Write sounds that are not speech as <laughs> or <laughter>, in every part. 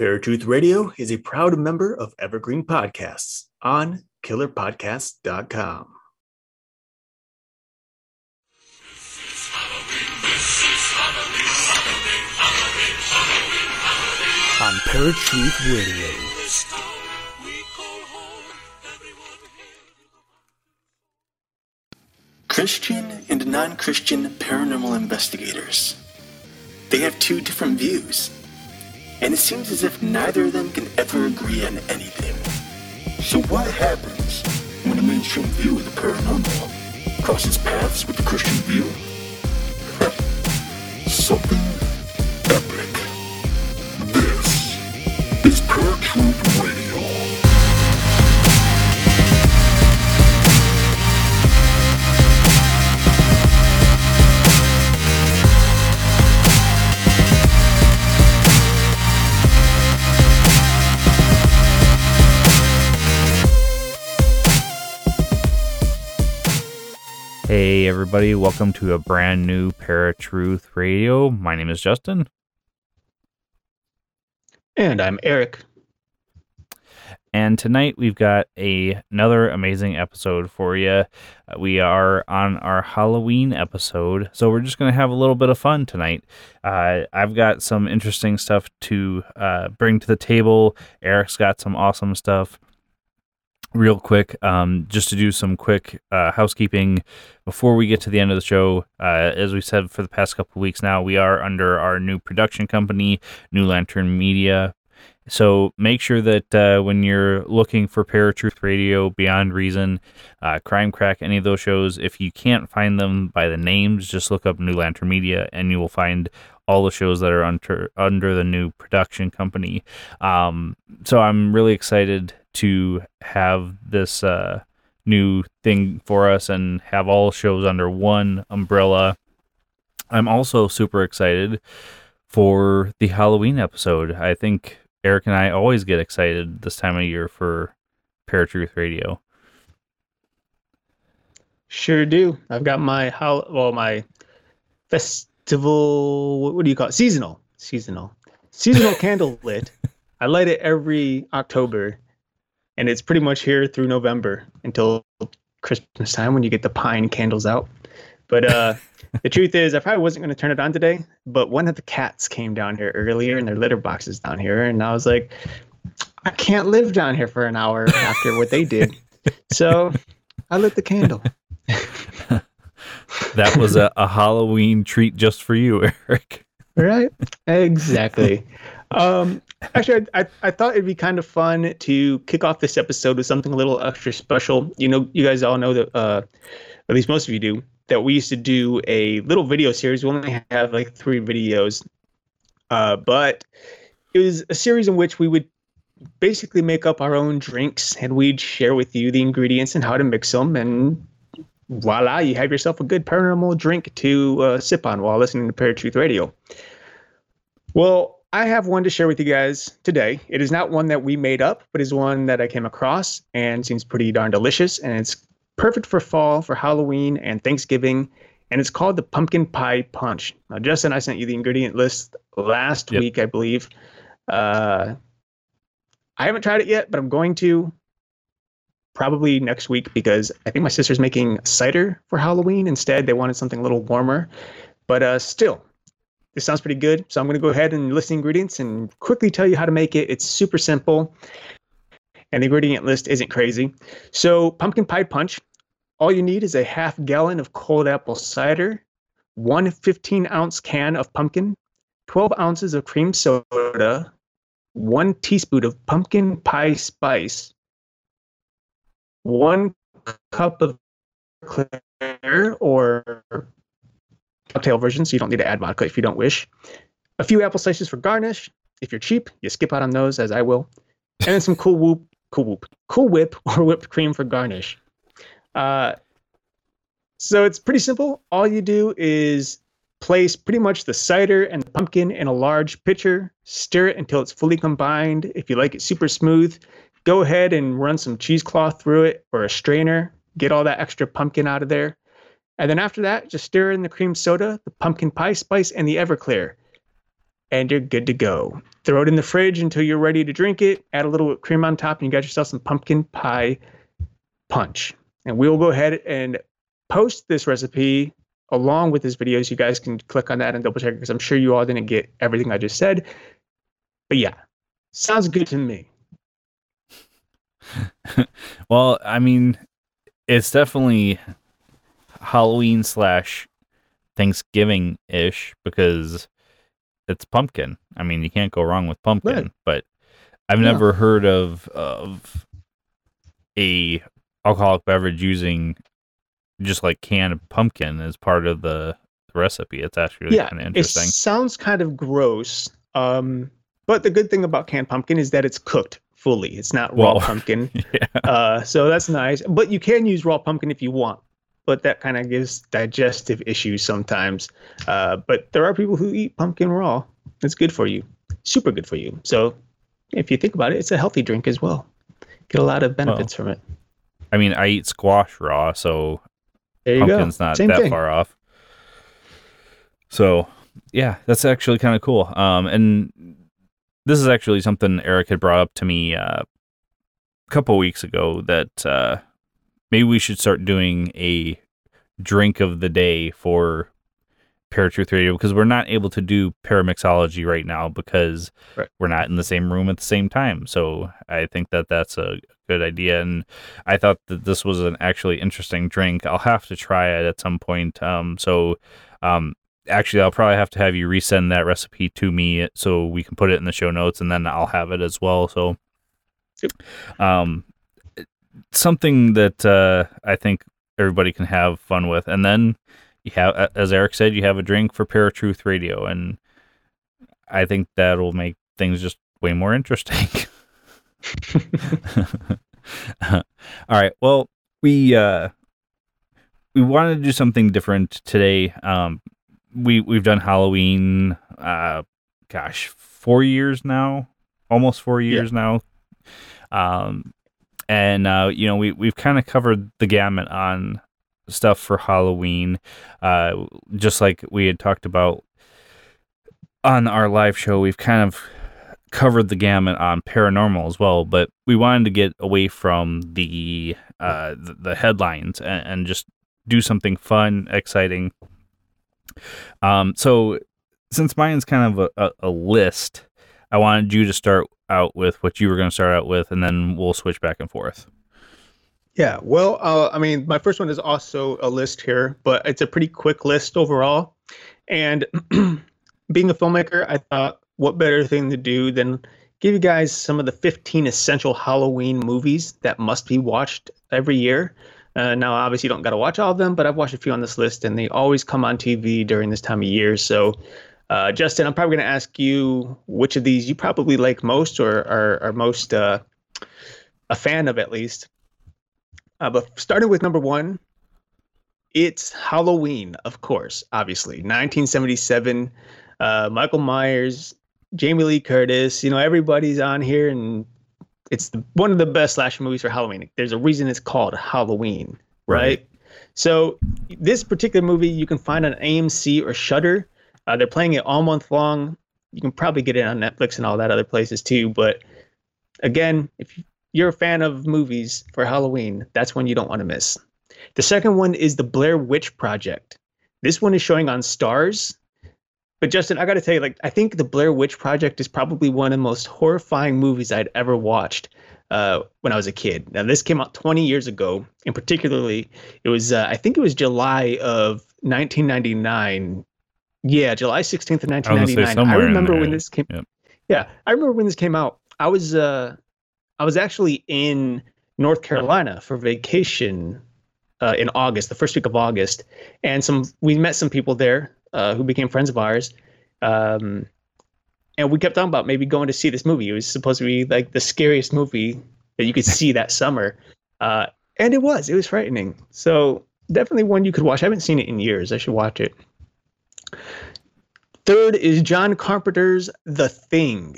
Paratruth Radio is a proud member of Evergreen Podcasts on killerpodcast.com. On Paratruth Radio. Christian and non Christian paranormal investigators. They have two different views, and it seems as if neither of them can ever agree on anything. So, what happens when a mainstream view of the paranormal crosses paths with the Christian view? <laughs> Something epic. This is Paratruth Hey, everybody, welcome to a brand new Paratruth Radio. My name is Justin. And I'm Eric. And tonight we've got a, another amazing episode for you. Uh, we are on our Halloween episode, so we're just going to have a little bit of fun tonight. Uh, I've got some interesting stuff to uh, bring to the table. Eric's got some awesome stuff. Real quick, um, just to do some quick uh, housekeeping before we get to the end of the show. Uh, as we said for the past couple weeks now, we are under our new production company, New Lantern Media. So make sure that uh, when you're looking for Paratruth Radio, Beyond Reason, uh, Crime Crack, any of those shows, if you can't find them by the names, just look up New Lantern Media and you will find all the shows that are under under the new production company. Um, so I'm really excited to have this uh, new thing for us and have all shows under one umbrella. I'm also super excited for the Halloween episode. I think Eric and I always get excited this time of year for Paratruth Radio. Sure do. I've got my how well my festival. What, what do you call it? Seasonal, seasonal, seasonal <laughs> candle lit. I light it every October, and it's pretty much here through November until Christmas time when you get the pine candles out. But uh, <laughs> the truth is, I probably wasn't going to turn it on today. But one of the cats came down here earlier, and their litter box is down here, and I was like, I can't live down here for an hour after what they did. <laughs> So I lit the candle. <laughs> That was a, a Halloween treat just for you, Eric. Right? Exactly. um, actually, I, I, I thought it'd be kind of fun to kick off this episode with something a little extra special. You know, you guys all know that, uh, at least most of you do, that we used to do a little video series. We only have like three videos, uh, but it was a series in which we would basically make up our own drinks and we'd share with you the ingredients and how to mix them and voila you have yourself a good paranormal drink to uh, sip on while listening to paratruth radio well i have one to share with you guys today it is not one that we made up but is one that i came across and seems pretty darn delicious and it's perfect for fall for halloween and thanksgiving and it's called the pumpkin pie punch now justin i sent you the ingredient list last Yep. week i believe uh, I haven't tried it yet, but I'm going to probably next week because I think my sister's making cider for Halloween instead. They wanted something a little warmer, but uh, still, this sounds pretty good. So I'm going to go ahead and list the ingredients and quickly tell you how to make it. It's super simple, and the ingredient list isn't crazy. So, pumpkin pie punch. All you need is a half gallon of cold apple cider, one 15 ounce can of pumpkin, 12 ounces of cream soda, one teaspoon of pumpkin pie spice, one cup of clear or cocktail version, so you don't need to add vodka if you don't wish. A few apple slices for garnish. If you're cheap, you skip out on those, as I will. And then some Cool Whoop, Cool Whoop, Cool Whip <laughs> or whipped cream for garnish. Uh, so it's pretty simple. All you do is place pretty much the cider and the pumpkin in a large pitcher, stir it until it's fully combined. If you like it super smooth, go ahead and run some cheesecloth through it or a strainer, get all that extra pumpkin out of there. And then after that, just stir in the cream soda, the pumpkin pie spice, and the Everclear. and you're good to go. Throw it in the fridge until you're ready to drink it. Add a little cream on top, and you got yourself some pumpkin pie punch. And we will go ahead and post this recipe along with this video so you guys can click on that and double check because I'm sure you all didn't get everything I just said. But yeah, sounds good to me. <laughs> well, I mean, it's definitely Halloween slash Thanksgiving ish because it's pumpkin. I mean, you can't go wrong with pumpkin. Right. But I've yeah. never heard of of a alcoholic beverage using just like canned pumpkin as part of the, the recipe. It's actually yeah, kind of interesting. It sounds kind of gross. Um, but the good thing about canned pumpkin is that it's cooked fully. It's not raw well, <laughs> pumpkin. Yeah. Uh, so that's nice. But you can use raw pumpkin if you want. But that kind of gives digestive issues sometimes. Uh, but there are people who eat pumpkin raw. It's good for you. Super good for you. So if you think about it, it's a healthy drink as well. Get a lot of benefits well, from it. I mean, I eat squash raw, so pumpkin's go. not Same that thing. far off. So, yeah, that's actually kind of cool. Um, and this is actually something Eric had brought up to me uh, a couple weeks ago that uh, maybe we should start doing a drink of the day for Paratruth Radio because we're not able to do paramixology right now because right. we're not in the same room at the same time. So I think that that's a good idea, and I thought that this was an actually interesting drink. I'll have to try it at some point. Um, so um, actually, I'll probably have to have you resend that recipe to me so we can put it in the show notes, and then I'll have it as well. So, um, something that uh, I think everybody can have fun with, and then you have, as Eric said, you have a drink for Paratruth Radio, and I think that'll make things just way more interesting. <laughs> <laughs> All right. Well, we uh, we wanted to do something different today. Um, we we've done Halloween. Uh, gosh, four years now, almost four years yeah. now. Um, and uh, you know we we've kind of covered the gamut on stuff for Halloween, uh, just like we had talked about on our live show. We've kind of covered the gamut on paranormal as well, but we wanted to get away from the uh, the, the headlines and, and, just do something fun, exciting. Um, so since mine's kind of a, a, a list, I wanted you to start out with what you were going to start out with, and then we'll switch back and forth. Yeah, well, uh, I mean, my first one is also a list here, but it's a pretty quick list overall. And <clears throat> being a filmmaker, I thought, what better thing to do than give you guys some of the 15 essential Halloween movies that must be watched every year. Uh, now, obviously, you don't got to watch all of them, but I've watched a few on this list, and they always come on TV during this time of year. So, uh, Justin, I'm probably going to ask you which of these you probably like most or are, are most uh, a fan of, at least. Uh, but starting with number one, it's Halloween, of course, obviously. 1977. Uh, Michael Myers, Jamie Lee Curtis, you know, everybody's on here, and it's the, one of the best slasher movies for Halloween. There's a reason it's called Halloween, right? right. So, this particular movie you can find on AMC or Shudder. Uh, they're playing it all month long. You can probably get it on Netflix and all that other places too. But again, if you're a fan of movies for Halloween, that's one you don't want to miss. The second one is the Blair Witch Project. This one is showing on Starz. But Justin, I got to tell you, like, I think the Blair Witch Project is probably one of the most horrifying movies I'd ever watched uh, when I was a kid. Now, this came out 20 years ago, and particularly, it was, uh, I think it was July of 1999. Yeah, July 16th of 1999. I, I remember when this came. Yep. Yeah, I remember when this came out. I was, uh, I was actually in North Carolina for vacation uh, in August, the first week of August, and some we met some people there uh, who became friends of ours. Um, and we kept talking about maybe going to see this movie. It was supposed to be like the scariest movie that you could <laughs> see that summer, uh, and it was. It was frightening. So definitely one you could watch. I haven't seen it in years. I should watch it. Third is John Carpenter's The Thing.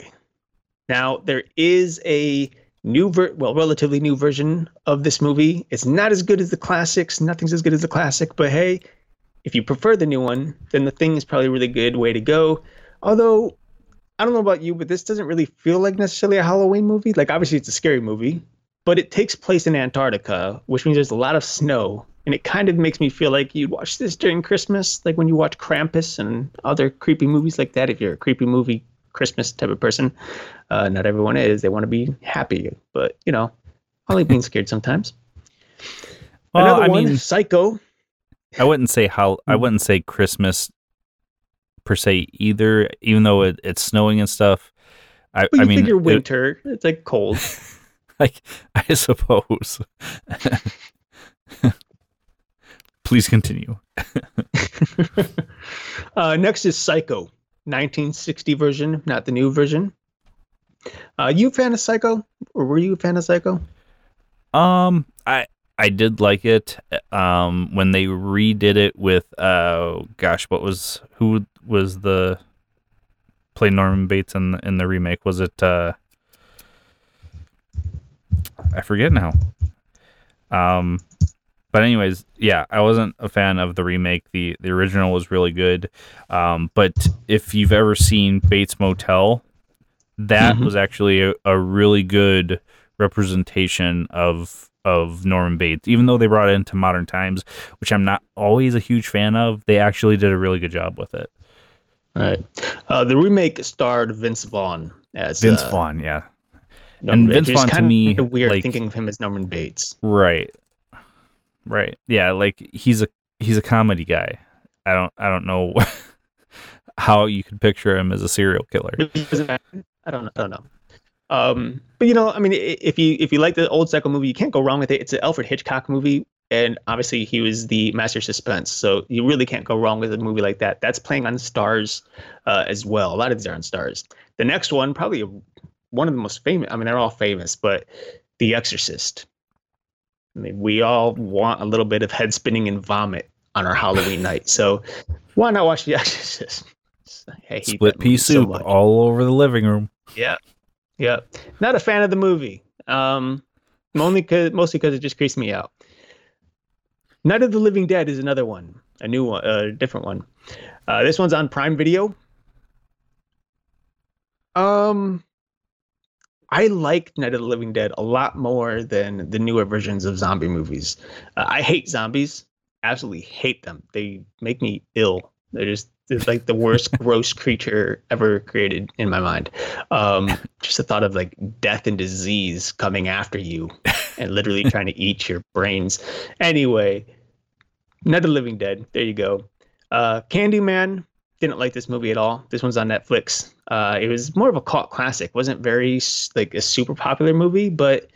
Now there is a new ver- well relatively new version of this movie it's not as good as the classics nothing's as good as the classic but hey if you prefer the new one then the thing is probably a really good way to go although I don't know about you, but this doesn't really feel like necessarily a Halloween movie. Like obviously it's a scary movie, but it takes place in Antarctica, which means there's a lot of snow, and it kind of makes me feel like you'd watch this during Christmas, like when you watch Krampus and other creepy movies like that. If you're a creepy movie Christmas type of person, uh, not everyone is. They want to be happy, but you know, I like being scared sometimes. Well, Another I one, mean, Psycho. I wouldn't say how I Hmm. wouldn't say Christmas per se either, even though it, it's snowing and stuff. I, I mean, figure it- winter. it's like cold. <laughs> like I suppose. <laughs> Please continue. <laughs> uh, next is Psycho, 1960 version, not the new version. Uh, you a fan of Psycho, or were you a fan of Psycho? Um, I I did like it. Um, when they redid it with uh, gosh, what was who was the played Norman Bates in in the remake? Was it uh, I forget now. Um, but anyways, yeah, I wasn't a fan of the remake. the The original was really good. Um, but if you've ever seen Bates Motel, that Mhm. was actually a, a really good representation of of Norman Bates. Even though they brought it into modern times, which I'm not always a huge fan of, they actually did a really good job with it. All right. Uh, the remake starred Vince Vaughn as Vince uh, Vaughn, yeah, Norman And Vince Vaughn to me, weird like- thinking of him as Norman Bates. right, right, yeah. Like he's a he's a comedy guy. I don't I don't know <laughs> how you could picture him as a serial killer. I don't know. I don't know. Um, but you know, I mean, if you if you like the old Psycho movie, you can't go wrong with it. It's an Alfred Hitchcock movie, and obviously he was the master suspense, so you really can't go wrong with a movie like that. That's playing on Starz uh, as well. A lot of these are on Starz. The next one, probably one of the most famous. I mean, they're all famous, but The Exorcist. I mean, we all want a little bit of head spinning and vomit on our Halloween <laughs> night, so why not watch The <laughs> Exorcist? I Split pea soup much. all over the living room. Yeah, yeah. Not a fan of the movie. Um, only cause, mostly because it just creased me out. Night of the Living Dead is another one, a new one, a different one. Uh, this one's on Prime Video. Um, I like Night of the Living Dead a lot more than the newer versions of zombie movies. Uh, I hate zombies, absolutely hate them. They make me ill. They're just they're like the worst <laughs> gross creature ever created in my mind. Um, <laughs> just the thought of like death and disease coming after you and literally trying to eat your brains. Anyway, Night of the Living Dead. There you go. Uh, Candyman. Didn't like this movie at all. This one's on Netflix. Uh, it was more of a cult classic. wasn't very like a super popular movie, but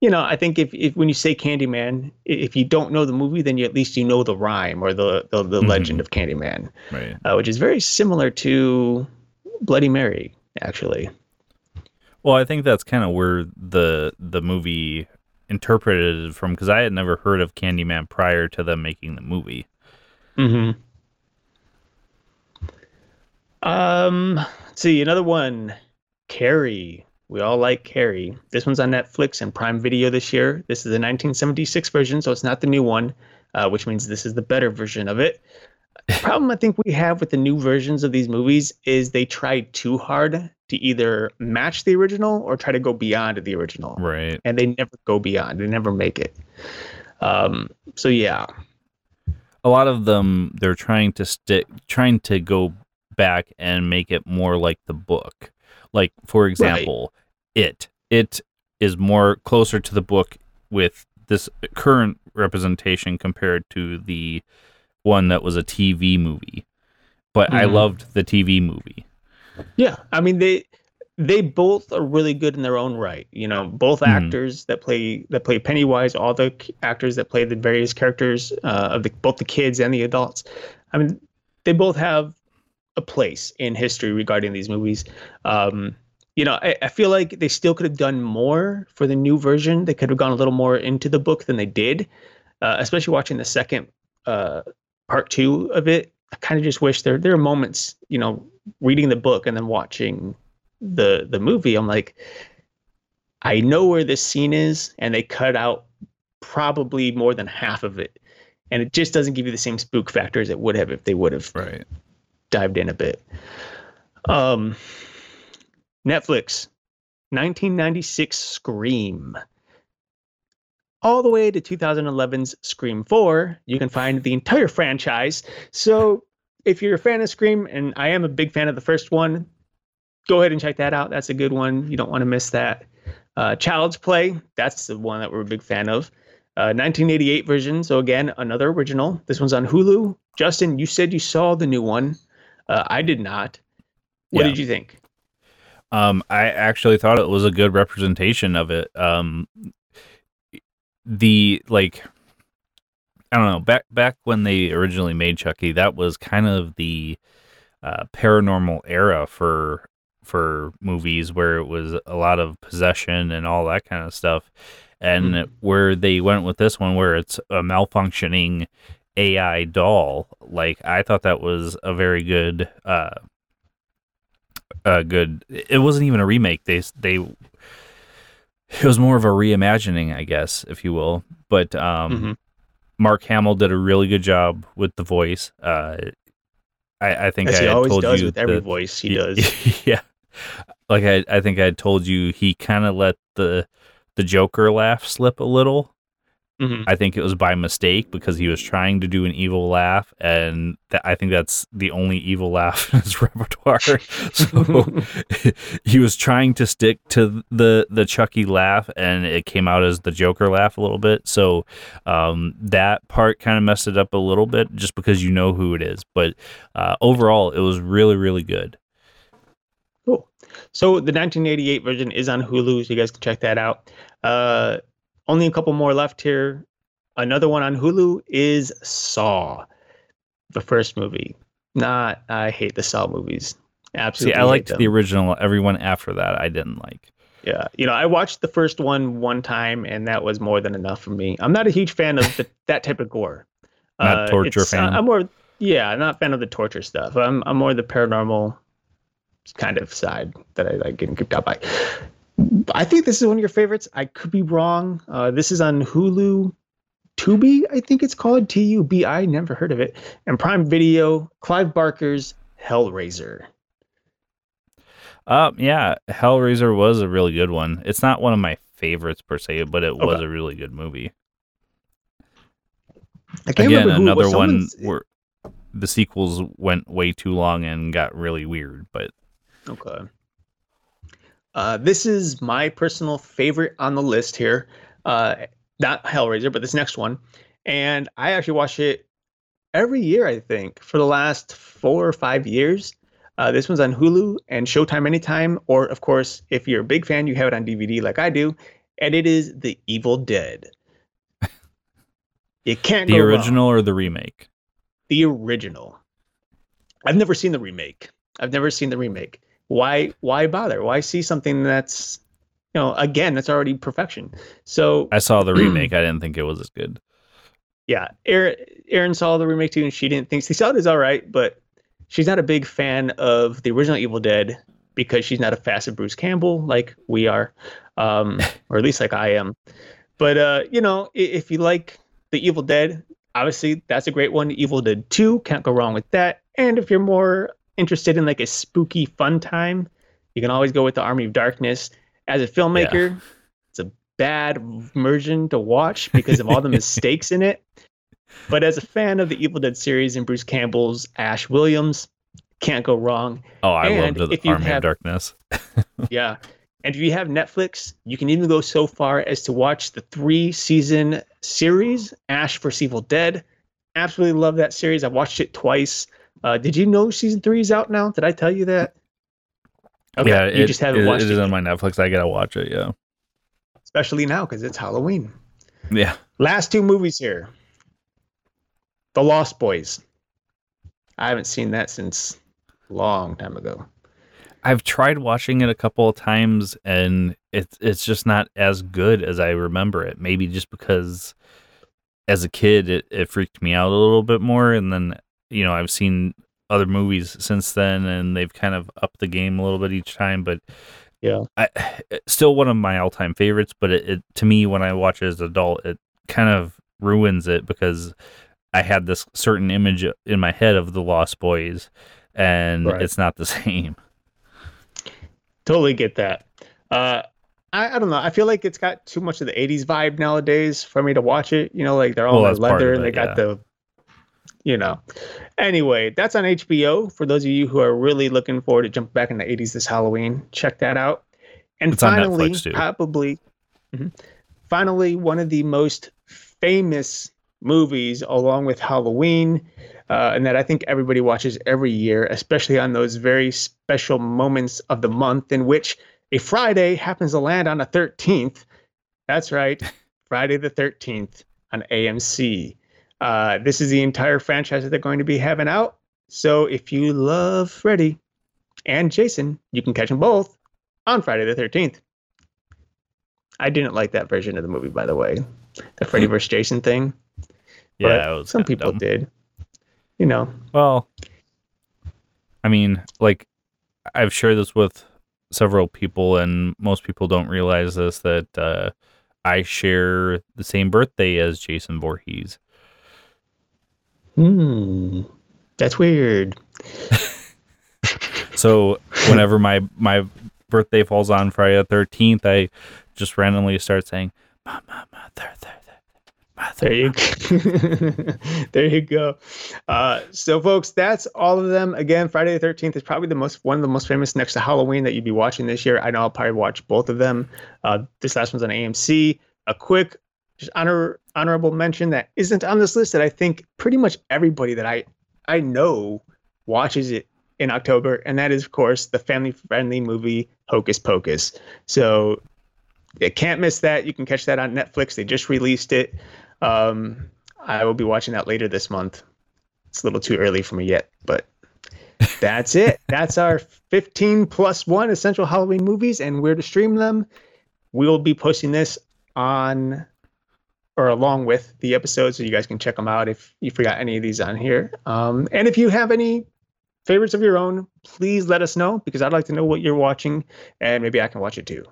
you know, I think if, if when you say Candyman, if you don't know the movie, then you at least you know the rhyme or the the, the Mhm. legend of Candyman, Right. uh, which is very similar to Bloody Mary, actually. Well, I think that's kind of where the the movie interpreted it from because I had never heard of Candyman prior to them making the movie. Mm-hmm. Um, let's see another one. Carrie. We all like Carrie. This one's on Netflix and Prime Video this year. This is the 1976 version, so it's not the new one, uh, which means this is the better version of it. The <laughs> problem I think we have with the new versions of these movies is they try too hard to either match the original or try to go beyond the original, Right. and they never go beyond. They never make it. Um, so yeah, A lot of them they're trying to stick trying to go back and make it more like the book. Like for example, it it is more closer to the book with this current representation compared to the one that was a TV movie. But I Mhm. loved the TV movie. Yeah, I mean they they both are really good in their own right. You know, both Mhm. actors that play that play Pennywise, all the actors that play the various characters uh, of the both the kids and the adults. I mean, they both have a place in history regarding these movies. Um, you know, I, I feel like they still could have done more for the new version. They could have gone a little more into the book than they did, uh, especially watching the second uh, part two of it. I kind of just wish there there are moments, you know, reading the book and then watching the the movie. I'm like, I know where this scene is, and they cut out probably more than half of it, and it just doesn't give you the same spook factor as it would have if they would have Right. Dived in a bit. Um, Netflix, 1996 Scream. All the way to 2011's Scream 4, you can find the entire franchise. So if you're a fan of Scream, and I am a big fan of the first one, go ahead and check that out. That's a good one. You don't want to miss that. Uh, Child's Play, that's the one that we're a big fan of. Uh, 1988 version. So again, another original. This one's on Hulu. Justin, you said you saw the new one. Uh, I did not. What Yeah. did you think? Um, I actually thought it was a good representation of it. Um, the like, I don't know, back back when they originally made Chucky, that was kind of the uh, paranormal era for for movies where it was a lot of possession and all that kind of stuff. And Mhm. where they went with this one, where it's a malfunctioning AI doll, like I thought that was a very good uh, uh good it wasn't even a remake. They they it was more of a reimagining i guess if you will. But um Mhm. mark hamill did a really good job with the voice. Uh i i think As i he always told does you with every that- voice he does. <laughs> yeah. Like i i think i told you he kind of let the the joker laugh slip a little Mhm. I think it was by mistake because he was trying to do an evil laugh, and that, I think that's the only evil laugh <laughs> in his repertoire. <laughs> So <laughs> he was trying to stick to the the Chucky laugh, and it came out as the Joker laugh a little bit. So um, that part kind of messed it up a little bit, just because you know who it is. But uh, overall, it was really really good. Cool. So the 1988 version is on Hulu, so you guys can check that out. Uh, only a couple more left here. Another one on Hulu is Saw, the first movie. Not, I hate the Saw movies. See, Absolutely. I liked the original. Everyone after that, I didn't like. Yeah, you know, I watched the first one one time, and that was more than enough for me. I'm not a huge fan of the, <laughs> that type of gore. Not uh, torture it's- uh, fan? I'm more, yeah, not a fan of the torture stuff. I'm, I'm more the paranormal kind of side that I like getting creeped out by. I think this is one of your favorites. I could be wrong. Uh, this is on Hulu. Tubi, I think it's called T U B I. Never heard of it. And Prime Video. Clive Barker's Hellraiser. Uh, yeah, Hellraiser was a really good one. It's not one of my favorites per se, but it was a really good movie. I can't Again, remember another one where the sequels went way too long and got really weird. But Okay. Uh, this is my personal favorite on the list here. Uh, not Hellraiser, but this next one. And I actually watch it every year, I think, for the last four or five years. Uh, this one's on Hulu and Showtime Anytime. Or, of course, if you're a big fan, you have it on DVD like I do. And it is The Evil Dead. You can't the go wrong original or the remake? the original. I've never seen the remake. I've never seen the remake. Why why bother? Why see something that's you know, again, that's already perfection. So I saw the <clears throat> remake. I didn't think it was as good. yeah, Erin, saw the remake too, and she didn't think she saw it as all right, but she's not a big fan of the original Evil Dead because she's not a fan of Bruce Campbell like we are, um, or at least like I am. But uh, you know, i- if you like the Evil Dead, obviously that's a great one. Evil Dead Two can't go wrong with that. And if you're more interested in like a spooky fun time, you can always go with the Army of Darkness. As a filmmaker, it's a bad version to watch because of all the <laughs> mistakes in it. But as a fan of the Evil Dead series and Bruce Campbell's Ash Williams, can't go wrong. Oh, I And loved the Army have- of Darkness. <laughs> Yeah. And if you have Netflix, you can even go so far as to watch the three season series, Ash vs. Evil Dead. Absolutely love that series. I watched it twice. Uh, did you know season three is out now? Did I tell you that? Okay, yeah, you it, just haven't it- watched it it, is on my Netflix. I gotta watch it. Yeah, especially now because it's Halloween. yeah. Last two movies here. The Lost Boys. I haven't seen that since a long time ago. I've tried watching it a couple of times, and it's it's just not as good as I remember it. Maybe just because as a kid it, it freaked me out a little bit more, and then you know I've seen other movies since then, and they've kind of upped the game a little bit each time. But Yeah. I still one of my all time favorites. But it, it to me when I watch it as an adult, it kind of ruins it because I had this certain image in my head of the Lost Boys, and Right. it's not the <laughs> same. totally get that. Uh, I, I don't know. I feel like it's got too much of the '80s vibe nowadays for me to watch it. You know, like they're all Well, in leather and they got yeah. the, you know. Anyway, that's on HBO. For those of you who are really looking forward to jump back in the '80s this Halloween, check that out. And It's finally, probably, Mhm. finally, one of the most famous movies along with Halloween, uh, and that I think everybody watches every year, especially on those very special moments of the month in which a Friday happens to land on the 13th. That's right, <laughs> Friday the 13th on AMC. Uh, this is the entire franchise that they're going to be having out. So if you love Freddy and Jason, you can catch them both on Friday the 13th. I didn't like that version of the movie, by the way, the Freddy vs. Jason thing. Yeah, some people dumb. did. You know, Well, I mean, like I've shared this with several people, and most people don't realize this that uh, I share the same birthday as Jason Voorhees. Hmm, that's weird. <laughs> So whenever my my birthday falls on Friday the thirteenth, I just randomly start saying, "Ma, ma, ma, there, there, there, ma, There there, you go. <laughs> there you go. Uh, so, folks, that's all of them. Again, Friday the Thirteenth is probably the most one of the most famous next to Halloween that you'd be watching this year. I know I'll probably watch both of them. Uh, this last one's on AMC. A quick, just honor honorable mention that isn't on this list that I think pretty much everybody that I I know watches it in October, and that is, of course, the family-friendly movie Hocus Pocus. So you can't miss that. You can catch that on Netflix. They just released it. Um, I will be watching that later this month. It's a little too early for me yet, but <laughs> that's it. That's our 15 plus one essential Halloween movies and where to stream them. We will be posting this on or along with the episode so you guys can check them out if you forgot any of these on here. Um, and if you have any favorites of your own, please let us know because I'd like to know what you're watching and maybe I can watch it too.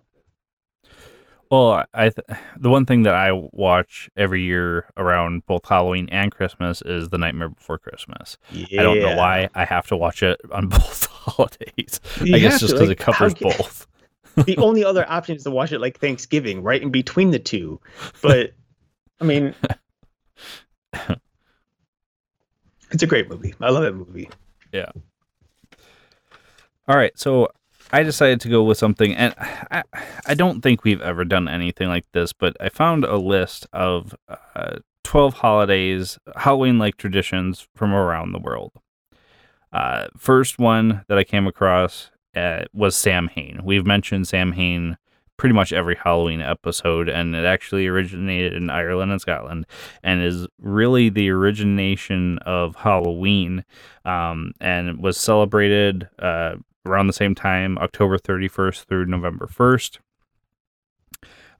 Well, I th- the one thing that I watch every year around both Halloween and Christmas is The Nightmare Before Christmas. I don't know why I have to watch it on <laughs> both holidays. You I guess just because like, it covers both. <laughs> the only <laughs> other option is to watch it like Thanksgiving, right in between the two. But I mean, <laughs> it's a great movie. I love that movie. Yeah. All right, so I decided to go with something, and I, I don't think we've ever done anything like this, but I found a list of uh, 12 holidays, Halloween like traditions from around the world. Uh, first one that I came across uh, was Sam Hain. We've mentioned Sam Hain pretty much every Halloween episode, and it actually originated in Ireland and Scotland, and is really the origination of Halloween, um, and was celebrated uh, around the same time, October 31st through November 1st.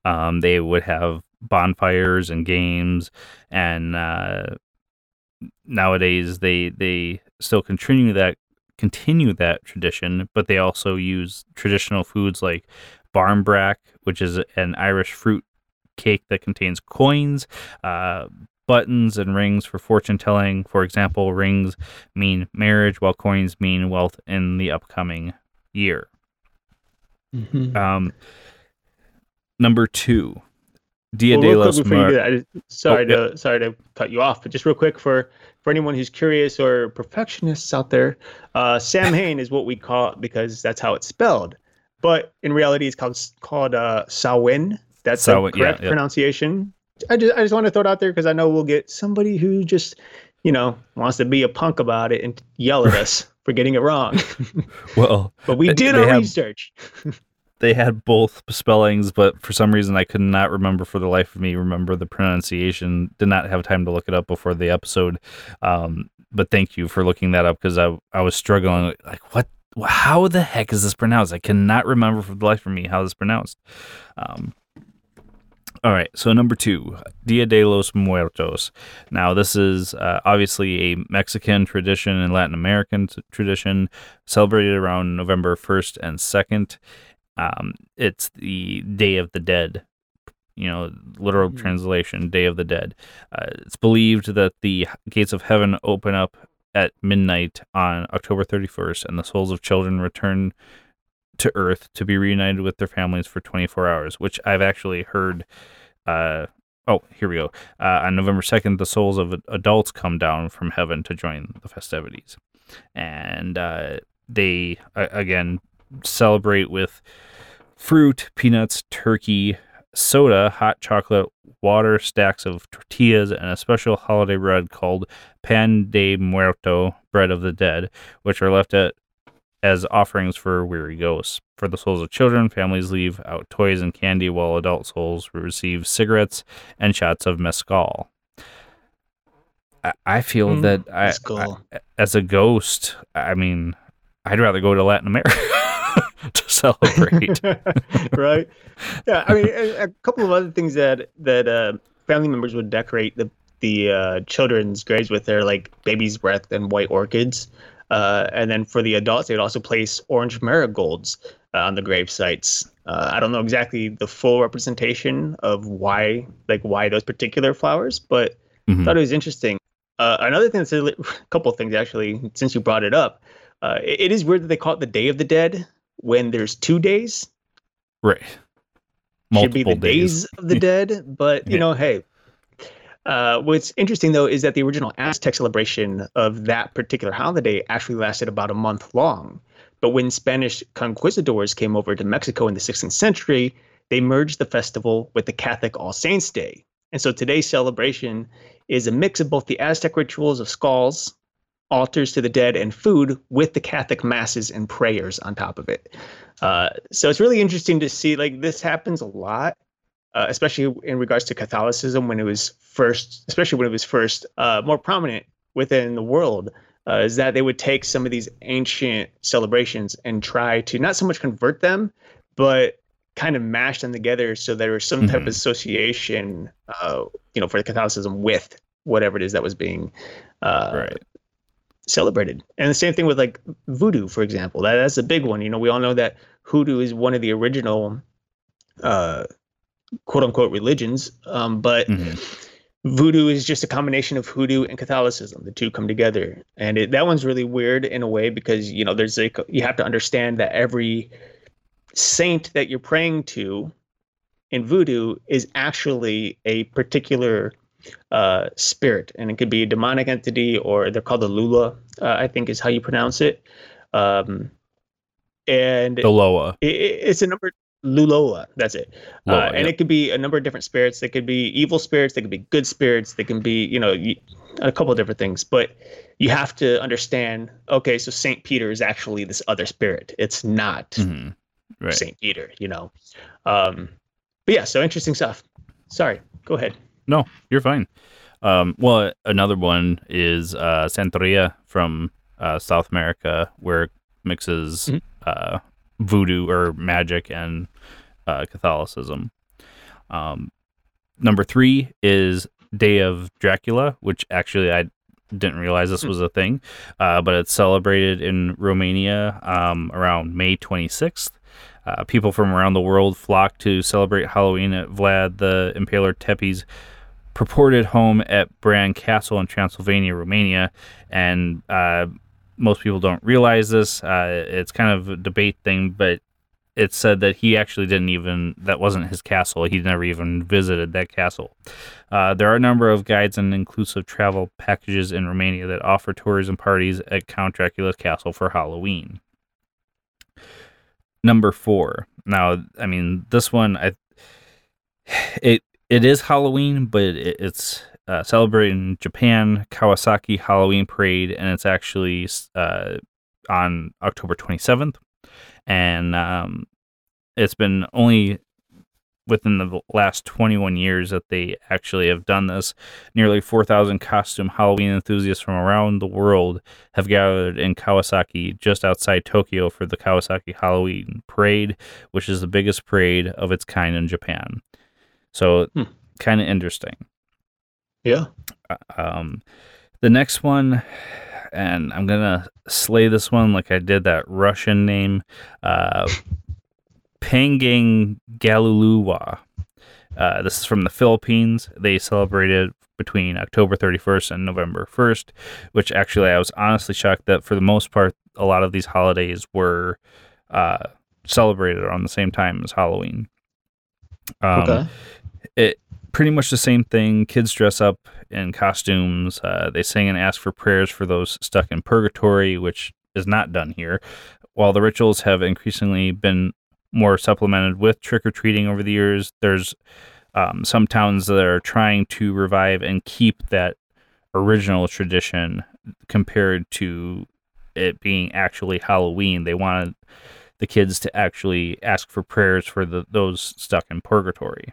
Um, they would have bonfires and games, and uh, nowadays they they still continue that continue that tradition, but they also use traditional foods like barmbrack, which is an Irish fruit cake that contains coins, uh, buttons, and rings for fortune telling. For example, rings mean marriage, while coins mean wealth in the upcoming year. Um, number two, Dia Well, de los before you do Muertos. sorry Oh, to sorry to cut you off, but just real quick for for anyone who's curious or perfectionists out there, uh, Sam <laughs> Hain is what we call it because that's how it's spelled. But in reality, it's called called uh, Samhain. That's Samhain, the correct yeah. pronunciation. I just I just want to throw it out there because I know we'll get somebody who just you know wants to be a punk about it and yell at us <laughs> for getting it wrong. <laughs> Well, but we did our have- research. <laughs> they had both spellings, but for some reason I could not remember for the life of me remember the pronunciation. Did not have time to look it up before the episode. Um, but thank you for looking that up because I I was struggling like what how the heck is this pronounced? I cannot remember for the life of me how this is pronounced. Um, all right, so number two, Dia de los Muertos. Now, this is uh, obviously a Mexican tradition and Latin American t- tradition celebrated around November 1st and 2nd. Um, it's the Day of the Dead, you know, literal Mhm. translation, Day of the Dead. Uh, it's believed that the gates of heaven open up at midnight on October 31st, and the souls of children return to Earth to be reunited with their families for 24 hours, which I've actually heard. Uh, oh, here we go. Uh, on November 2nd, the souls of adults come down from heaven to join the festivities. And uh, they, again, celebrate with fruit, peanuts, turkey, soda, hot chocolate, water, stacks of tortillas, and a special holiday bread called pan de muerto, bread of the dead, which are left at as offerings for weary ghosts. For the souls of children, families leave out toys and candy, while adult souls receive cigarettes and shots of mescal. I, I feel mm, that I, I, as a ghost, I mean, I'd rather go to Latin America. <laughs> <laughs> to celebrate. <laughs> right. Yeah. I mean, a, a, couple of other things that that uh, family members would decorate the the uh, children's graves with their like baby's breath and white orchids. Uh, and then for the adults, they'd also place orange marigolds uh, on the grave sites. Uh, I don't know exactly the full representation of why, like why those particular flowers, but mm-hmm. thought it was interesting. Uh, another thing that's a, <laughs> couple of things actually, since you brought it up, uh, it, it is weird that they call it the Day of the Dead when there's two days. Right. Multiple Should be the days, days of the <laughs> dead, but you yeah. know, hey, uh, what's interesting though is that the original Aztec celebration of that particular holiday actually lasted about a month long. But when Spanish conquistadors came over to Mexico in the 16th century, they merged the festival with the Catholic All Saints Day. And so today's celebration is a mix of both the Aztec rituals of skulls, altars to the dead, and food with the Catholic masses and prayers on top of it. Uh, so it's really interesting to see like this happens a lot uh, especially in regards to Catholicism when it was first, especially when it was first uh, more prominent within the world, uh, is that they would take some of these ancient celebrations and try to not so much convert them, but kind of mash them together so there was some mm-hmm. type of association, uh, you know, for the Catholicism with whatever it is that was being uh, right. Celebrated. And the same thing with like voodoo, for example. That, that's a big one. You know, we all know that hoodoo is one of the original uh, quote unquote religions, um, but mm-hmm. voodoo is just a combination of hoodoo and Catholicism. The two come together, and it, that one's really weird in a way because you know there's like you have to understand that every saint that you're praying to in voodoo is actually a particular uh, spirit, and it could be a demonic entity or they're called the Lula, uh, I think is how you pronounce it. Um, and the Loa. It, it's a number. Luloa. That's it. uh, and it could be a number of different spirits. They could be evil spirits. They could be good spirits. They can be, you know, a couple of different things. But you have to understand. Okay, so Saint Peter is actually this other spirit. It's not mm-hmm. right. Saint Peter. You know. Um, but yeah, so interesting stuff. Sorry. Go ahead. No, you're fine. Um, well, another one is uh, Santeria from uh, South America, where it mixes mm-hmm. uh, voodoo or magic and uh, Catholicism. Um, number three is Day of Dracula, which actually I didn't realize this hmm. was a thing, uh, but it's celebrated in Romania um, around May 26th. Uh, people from around the world flock to celebrate Halloween at Vlad the Impaler Tepes' purported home at Bran Castle in Transylvania, Romania, and uh, most people don't realize this. Uh, it's kind of a debate thing, but it said that he actually didn't even that wasn't his castle. He never even visited that castle. Uh, there are a number of guides and inclusive travel packages in Romania that offer tours and parties at Count Dracula's castle for Halloween. Number four. Now, I mean, this one, I it it is Halloween, but it, it's uh, celebrating Japan Kawasaki Halloween Parade, and it's actually uh, on October 27th. And um, it's been only within the last 21 years that they actually have done this. Nearly 4,000 costume Halloween enthusiasts from around the world have gathered in Kawasaki, just outside Tokyo, for the Kawasaki Halloween Parade, which is the biggest parade of its kind in Japan. So, hmm. kind of interesting. Yeah. Uh, um, the next one, and I'm gonna slay this one like I did that Russian name, uh, <laughs> Pangang Galuluwa. Uh, this is from the Philippines. They celebrated between October 31st and November 1st, which actually I was honestly shocked that for the most part, a lot of these holidays were uh, celebrated around the same time as Halloween. Um, okay. It pretty much the same thing. Kids dress up in costumes. Uh, they sing and ask for prayers for those stuck in purgatory, which is not done here. While the rituals have increasingly been more supplemented with trick or treating over the years, there's um, some towns that are trying to revive and keep that original tradition compared to it being actually Halloween. They wanted the kids to actually ask for prayers for the, those stuck in purgatory.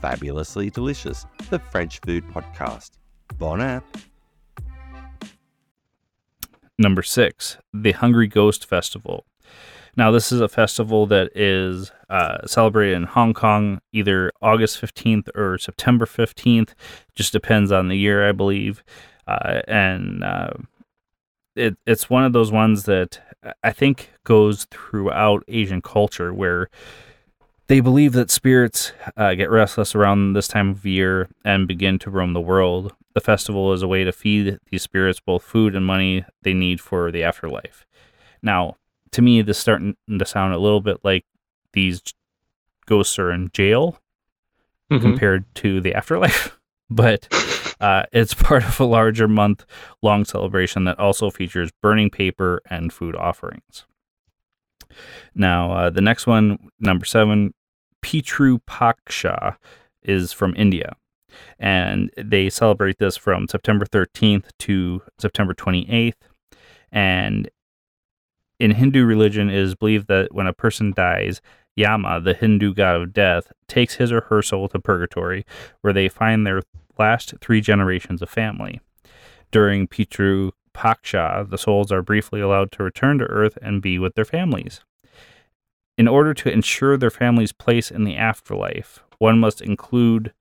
Fabulously Delicious, the French food podcast. Bon app! Number six, the Hungry Ghost Festival. Now, this is a festival that is uh, celebrated in Hong Kong either August 15th or September 15th. Just depends on the year, I believe. Uh, and uh, it, it's one of those ones that I think goes throughout Asian culture where they believe that spirits uh, get restless around this time of year and begin to roam the world. The festival is a way to feed these spirits both food and money they need for the afterlife. Now, to me, this is starting to sound a little bit like these ghosts are in jail Mhm. compared to the afterlife, <laughs> but <laughs> uh, it's part of a larger month long celebration that also features burning paper and food offerings. Now, uh, the next one, number seven, Pitru Paksha, is from India. And they celebrate this from September 13th to September 28th. And in Hindu religion, it is believed that when a person dies, Yama, the Hindu god of death, takes his or her soul to purgatory, where they find their last three generations of family. During Pitru Paksha, the souls are briefly allowed to return to Earth and be with their families. In order to ensure their family's place in the afterlife, one must include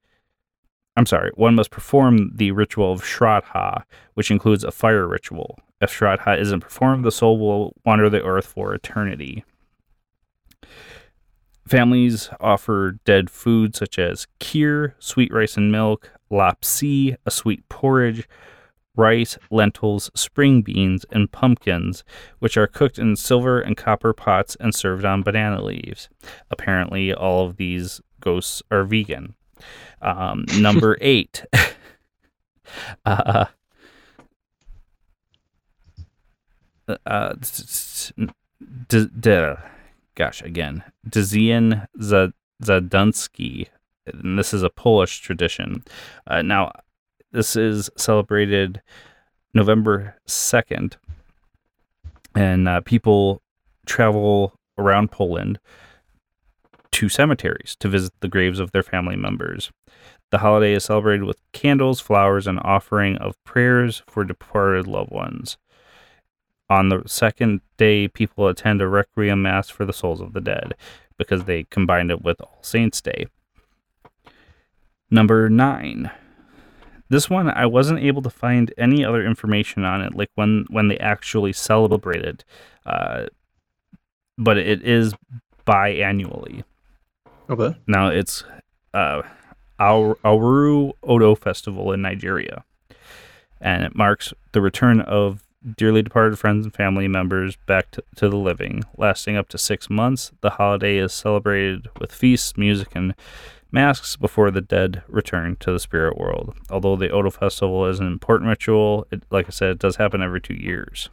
I'm sorry, one must perform the ritual of Shraddha, which includes a fire ritual. If Shraddha isn't performed, the soul will wander the earth for eternity. Families offer dead food such as kheer, sweet rice and milk, lapsi, a sweet porridge, rice, lentils, spring beans, and pumpkins, which are cooked in silver and copper pots and served on banana leaves. Apparently, all of these ghosts are vegan. Um, <laughs> number eight. <laughs> uh, uh, d- d- gosh, again, Dzian Zadunsky. And this is a Polish tradition. Uh, now, this is celebrated November 2nd, and uh, people travel around Poland to cemeteries to visit the graves of their family members. The holiday is celebrated with candles, flowers, and offering of prayers for departed loved ones. On the second day, people attend a requiem mass for the souls of the dead because they combined it with All Saints' Day. Number nine. This one I wasn't able to find any other information on it, like when when they actually celebrated, uh, but it is biannually. Okay. Now it's uh, Aur- Auru Odo Festival in Nigeria, and it marks the return of dearly departed friends and family members back to, to the living, lasting up to six months. The holiday is celebrated with feasts, music, and masks before the dead return to the spirit world. Although the Odo Festival is an important ritual, it, like I said, it does happen every two years.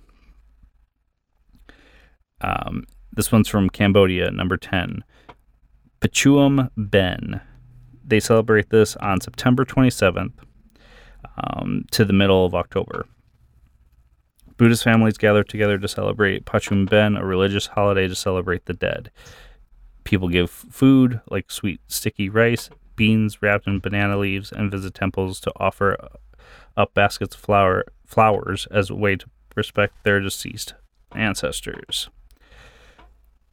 Um, this one's from Cambodia, number 10. Pachum Ben. They celebrate this on September 27th um, to the middle of October. Buddhist families gather together to celebrate Pachum Ben, a religious holiday to celebrate the dead. People give food like sweet sticky rice, beans wrapped in banana leaves, and visit temples to offer up baskets of flower, flowers as a way to respect their deceased ancestors.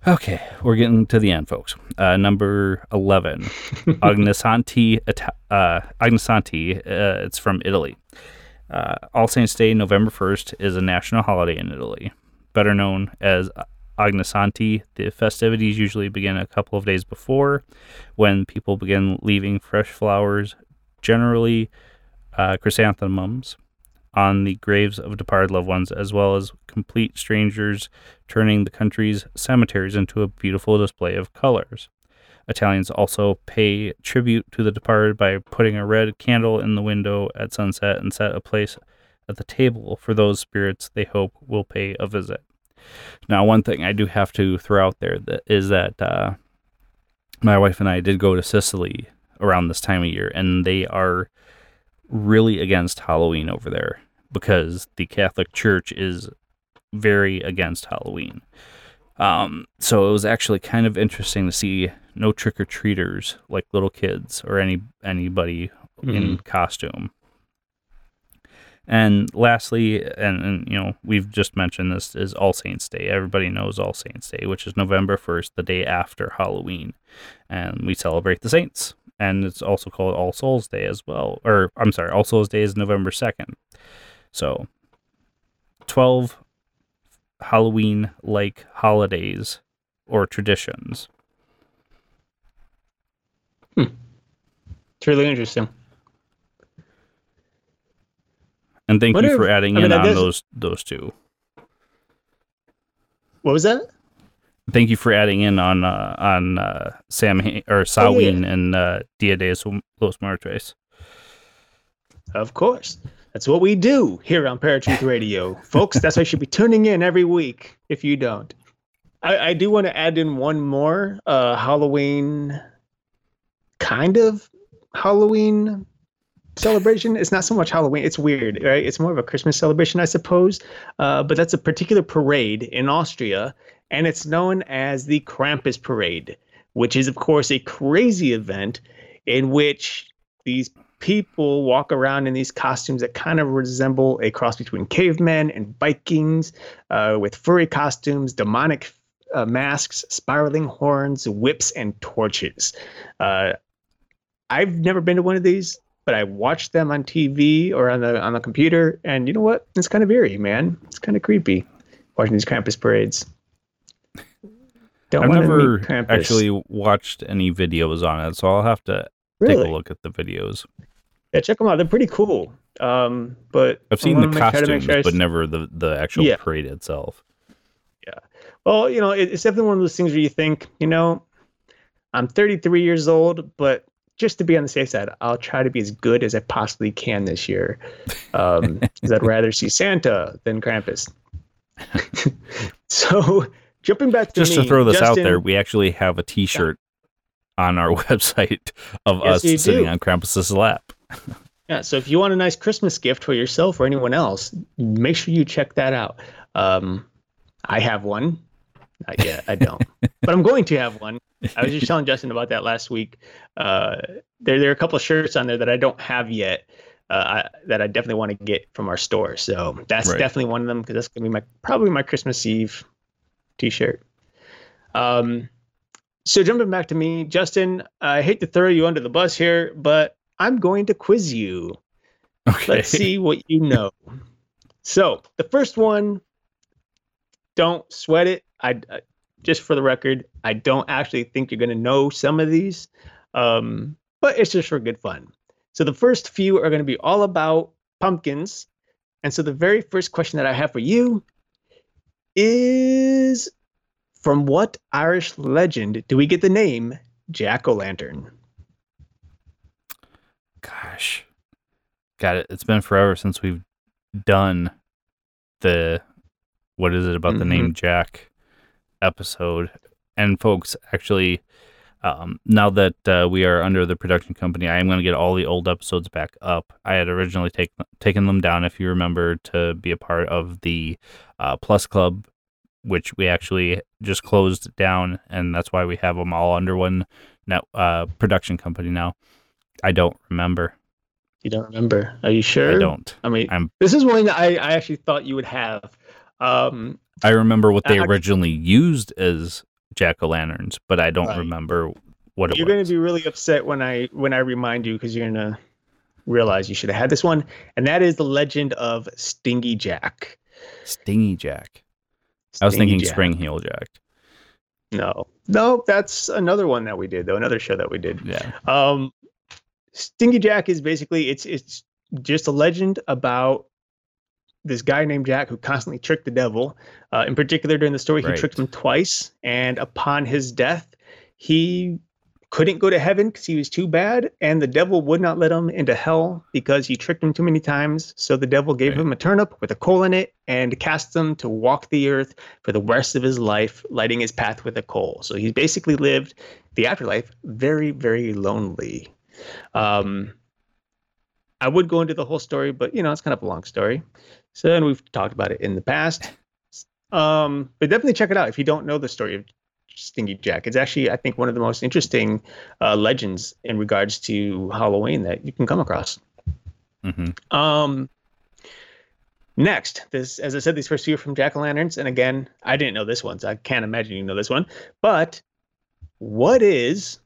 Okay, we're getting to the end, folks. Uh, number 11, <laughs> Agnesanti, uh, Agnesanti uh, it's from Italy. Uh, All Saints Day, November 1st, is a national holiday in Italy. Better known as Agnesanti, the festivities usually begin a couple of days before when people begin leaving fresh flowers, generally uh, chrysanthemums, on the graves of departed loved ones, as well as complete strangers, turning the country's cemeteries into a beautiful display of colors. Italians also pay tribute to the departed by putting a red candle in the window at sunset and set a place at the table for those spirits they hope will pay a visit. Now, one thing I do have to throw out there that is that uh, my wife and I did go to Sicily around this time of year, and they are really against Halloween over there because the Catholic Church is very against Halloween. Um, so it was actually kind of interesting to see no trick or treaters like little kids or any anybody mm-hmm. in costume. And lastly, and, and, you know we've just mentioned this is All Saints Day. Everybody knows All Saints Day, which is November first, the day after Halloween, and we celebrate the saints and it's also called All Souls Day as well. Or I'm sorry, All Souls Day is November 2nd. So 12 Halloween like holidays or traditions. Hmm. It's really interesting. And thank what you if, for adding I mean, in on those those two. What was that? Thank you for adding in on uh, on uh, Sam or Samhain oh, yeah. and uh, Dia de los Muertos. Of course, that's what we do here on Paratruth <laughs> Radio, folks. That's why you should be tuning in every week. If you don't, I, I do want to add in one more uh, Halloween, kind of Halloween celebration. It's not so much Halloween. It's weird, right? It's more of a Christmas celebration, I suppose. Uh, but that's a particular parade in Austria and it's known as the Krampus Parade, which is, of course, a crazy event in which these people walk around in these costumes that kind of resemble a cross between cavemen and Vikings, uh, with furry costumes, demonic uh, masks, spiraling horns, whips, and torches. Uh, I've never been to one of these, but I watched them on TV or on the on the computer, and you know what? It's kind of eerie, man. It's kind of creepy watching these Krampus parades. Don't I've never actually watched any videos on it, so I'll have to really? take a look at the videos. Yeah, check them out. They're pretty cool. Um, but I've seen the costumes, sure but never the the actual yeah. parade itself. Yeah. Well, you know, it, it's definitely one of those things where you think, you know, I'm 33 years old, but just to be on the safe side, I'll try to be as good as I possibly can this year. Um, <laughs> because I'd rather see Santa than Krampus. <laughs> so jumping back to just me, to throw this Justin, out there, we actually have a T-shirt yeah. on our <laughs> website of yes, us sitting do. on Krampus's lap. yeah, so if you want a nice Christmas gift for yourself or anyone else, make sure you check that out. Um, I have one. Not yet. I don't, <laughs> but I'm going to have one. I was just telling Justin about that last week. Uh, there, there are a couple of shirts on there that I don't have yet. Uh, I, that I definitely want to get from our store. So that's right. definitely one of them because that's gonna be my probably my Christmas Eve t-shirt. Um, so jumping back to me, Justin, I hate to throw you under the bus here, but I'm going to quiz you. Okay. Let's see what you know. so the first one, don't sweat it. I, I just for the record, I don't actually think you're going to know some of these, um, but it's just for good fun. So the first few are going to be all about pumpkins. And so the very first question that I have for you is from what Irish legend do we get the name Jack o' Lantern? Gosh, got it. It's been forever since we've done the what is it about mm-hmm. the name Jack episode. And folks, actually, um, now that uh, we are under the production company, I am going to get all the old episodes back up. I had originally take, taken them down, if you remember, to be a part of the uh, Plus Club, which we actually just closed down, and that's why we have them all under one net, uh, production company now. I don't remember. You don't remember? Are you sure? I don't. I mean, I'm, this is one that I, I actually thought you would have. Um, I remember what they originally used as jack o' lanterns, but I don't Right. remember what it You're going to be really upset when I when I remind you because you're going to realize you should have had this one, and that is the legend of Stingy Jack. Stingy Jack. I was thinking Jack. Spring Heel Jack. No, no, that's another one that we did though. Another show that we did. Yeah. Um, Stingy Jack is basically it's it's just a legend about this guy named Jack who constantly tricked the devil. Uh, in particular, during the story, he Right. tricked him twice, and upon his death, he couldn't go to heaven because he was too bad, and the devil would not let him into hell because he tricked him too many times. So the devil gave Right. him a turnip with a coal in it and cast him to walk the earth for the rest of his life, lighting his path with a coal. So he basically lived the afterlife very, very lonely. Um, I would go into the whole story, but you know, it's kind of a long story. So, and we've talked about it in the past. Um, but definitely check it out if you don't know the story of Stingy Jack. It's actually, I think, one of the most interesting uh, legends in regards to Halloween that you can come across. hmm Um, next, this, as I said, these first few are from Jack o' Lanterns, and again, I didn't know this one, so I can't imagine you know this one. But what is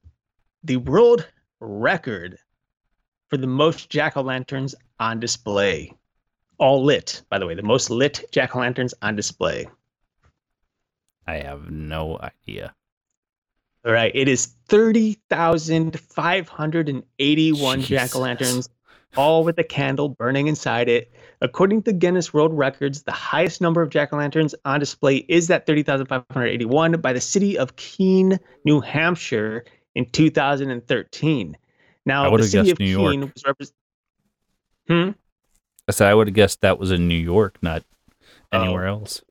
the world record for the most Jack o' Lanterns on display? All lit, by the way, the most lit Jack o' Lanterns on display. I have no idea. All right, it is thirty thousand five hundred and eighty-one jack o' lanterns, all with a candle burning inside it. According to Guinness World Records, the highest number of jack o' lanterns on display is that thirty thousand five hundred eighty-one by the city of Keene, New Hampshire, in two thousand and thirteen. I Now, the would've city guessed of New York. Keene was represented. Hmm. I said I would have guessed that was in New York, not Oh. anywhere else.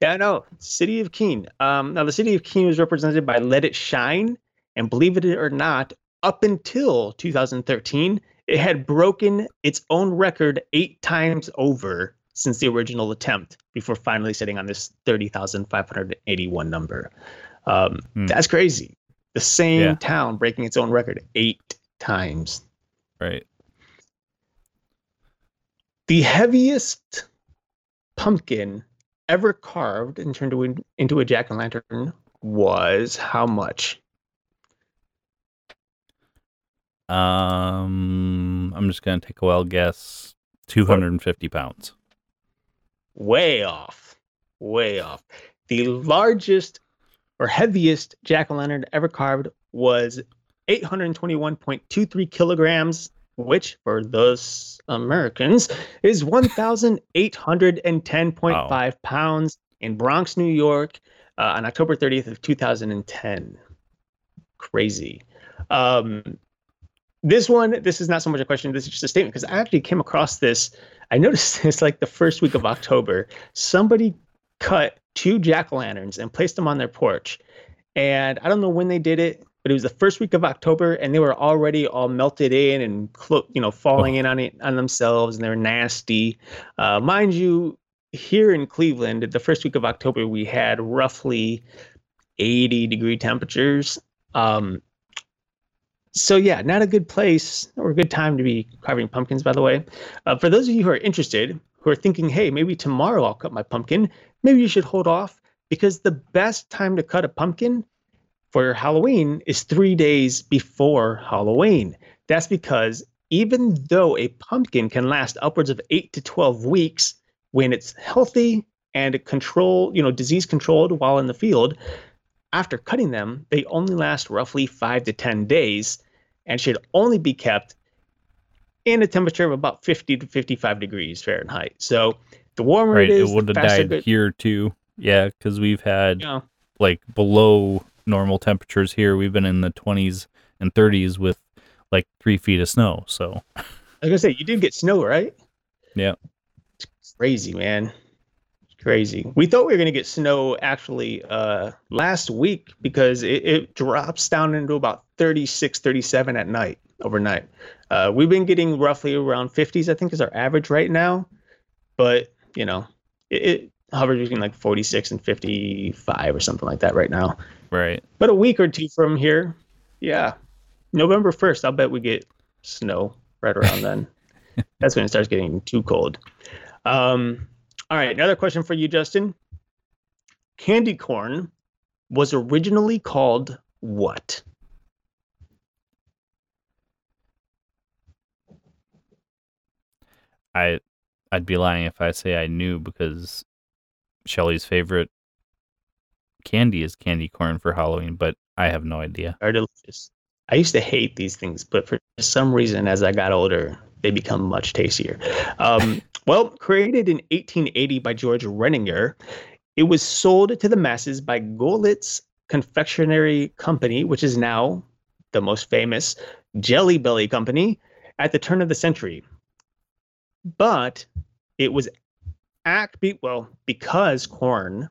Yeah, no, city of Keene. Um, now the city of Keene was represented by Let It Shine, and believe it or not, up until 2013, it had broken its own record eight times over since the original attempt before finally sitting on this 30,581 number. Um, Hmm. That's crazy. The same Yeah. town breaking its own record eight times. Right. The heaviest pumpkin ever carved and turned into- into a jack o' lantern was how much? Um, I'm just gonna take a wild guess. Two hundred and fifty pounds. Way off. Way off. The largest or heaviest jack o' lantern ever carved was 821.23 kilograms, which for those Americans is 1,810.5 <laughs> pounds in Bronx, New York, uh, on October 30th of 2010. Crazy. Um, this one, this is not so much a question. This is just a statement because I actually came across this. I noticed <laughs> this like the first week of October. Somebody cut two jack o' lanterns and placed them on their porch. And I don't know when they did it, but it was the first week of October, and they were already all melted in and clo- you know falling Oh. in on it on themselves, and they're nasty. Uh, mind you, here in Cleveland, the first week of October, we had roughly 80 degree temperatures. Um, so yeah, not a good place or a good time to be carving pumpkins. By the way, uh, for those of you who are interested, who are thinking, hey, maybe tomorrow I'll cut my pumpkin, maybe you should hold off because the best time to cut a pumpkin for Halloween is three days before Halloween. That's because even though a pumpkin can last upwards of eight to 12 weeks when it's healthy and control, you know, disease controlled while in the field, after cutting them, they only last roughly five to 10 days and should only be kept in a temperature of about 50 to 55 degrees Fahrenheit. So the warmer Right. it It is, the would have died here too. Yeah, because we've had know, like below normal temperatures here. We've been in the 20s and 30s with like three feet of snow. So I was gonna say you did get snow, right? Yeah. It's crazy, man. It's crazy. We thought we were gonna get snow actually uh last week because it, it drops down into about 36, 37 at night overnight. Uh we've been getting roughly around 50s, I think is our average right now. But you know, it, it hovers between like 46 and 55 or something like that right now. Right. But a week or two from here, yeah, November 1st, I'll bet we get snow right around then. <laughs> That's when it starts getting too cold. Um, all right, another question for you, Justin. Candy corn was originally called what? I I'd be lying if I say I knew because Shelly's favorite candy is candy corn for Halloween, but I have no idea. Are delicious. I used to hate these things, but for some reason, as I got older, they become much tastier. Um, <laughs> well, created in 1880 by George Renninger, it was sold to the masses by Goelitz Confectionery Company, which is now the most famous Jelly Belly Company, at the turn of the century. But it was act be, well because corn,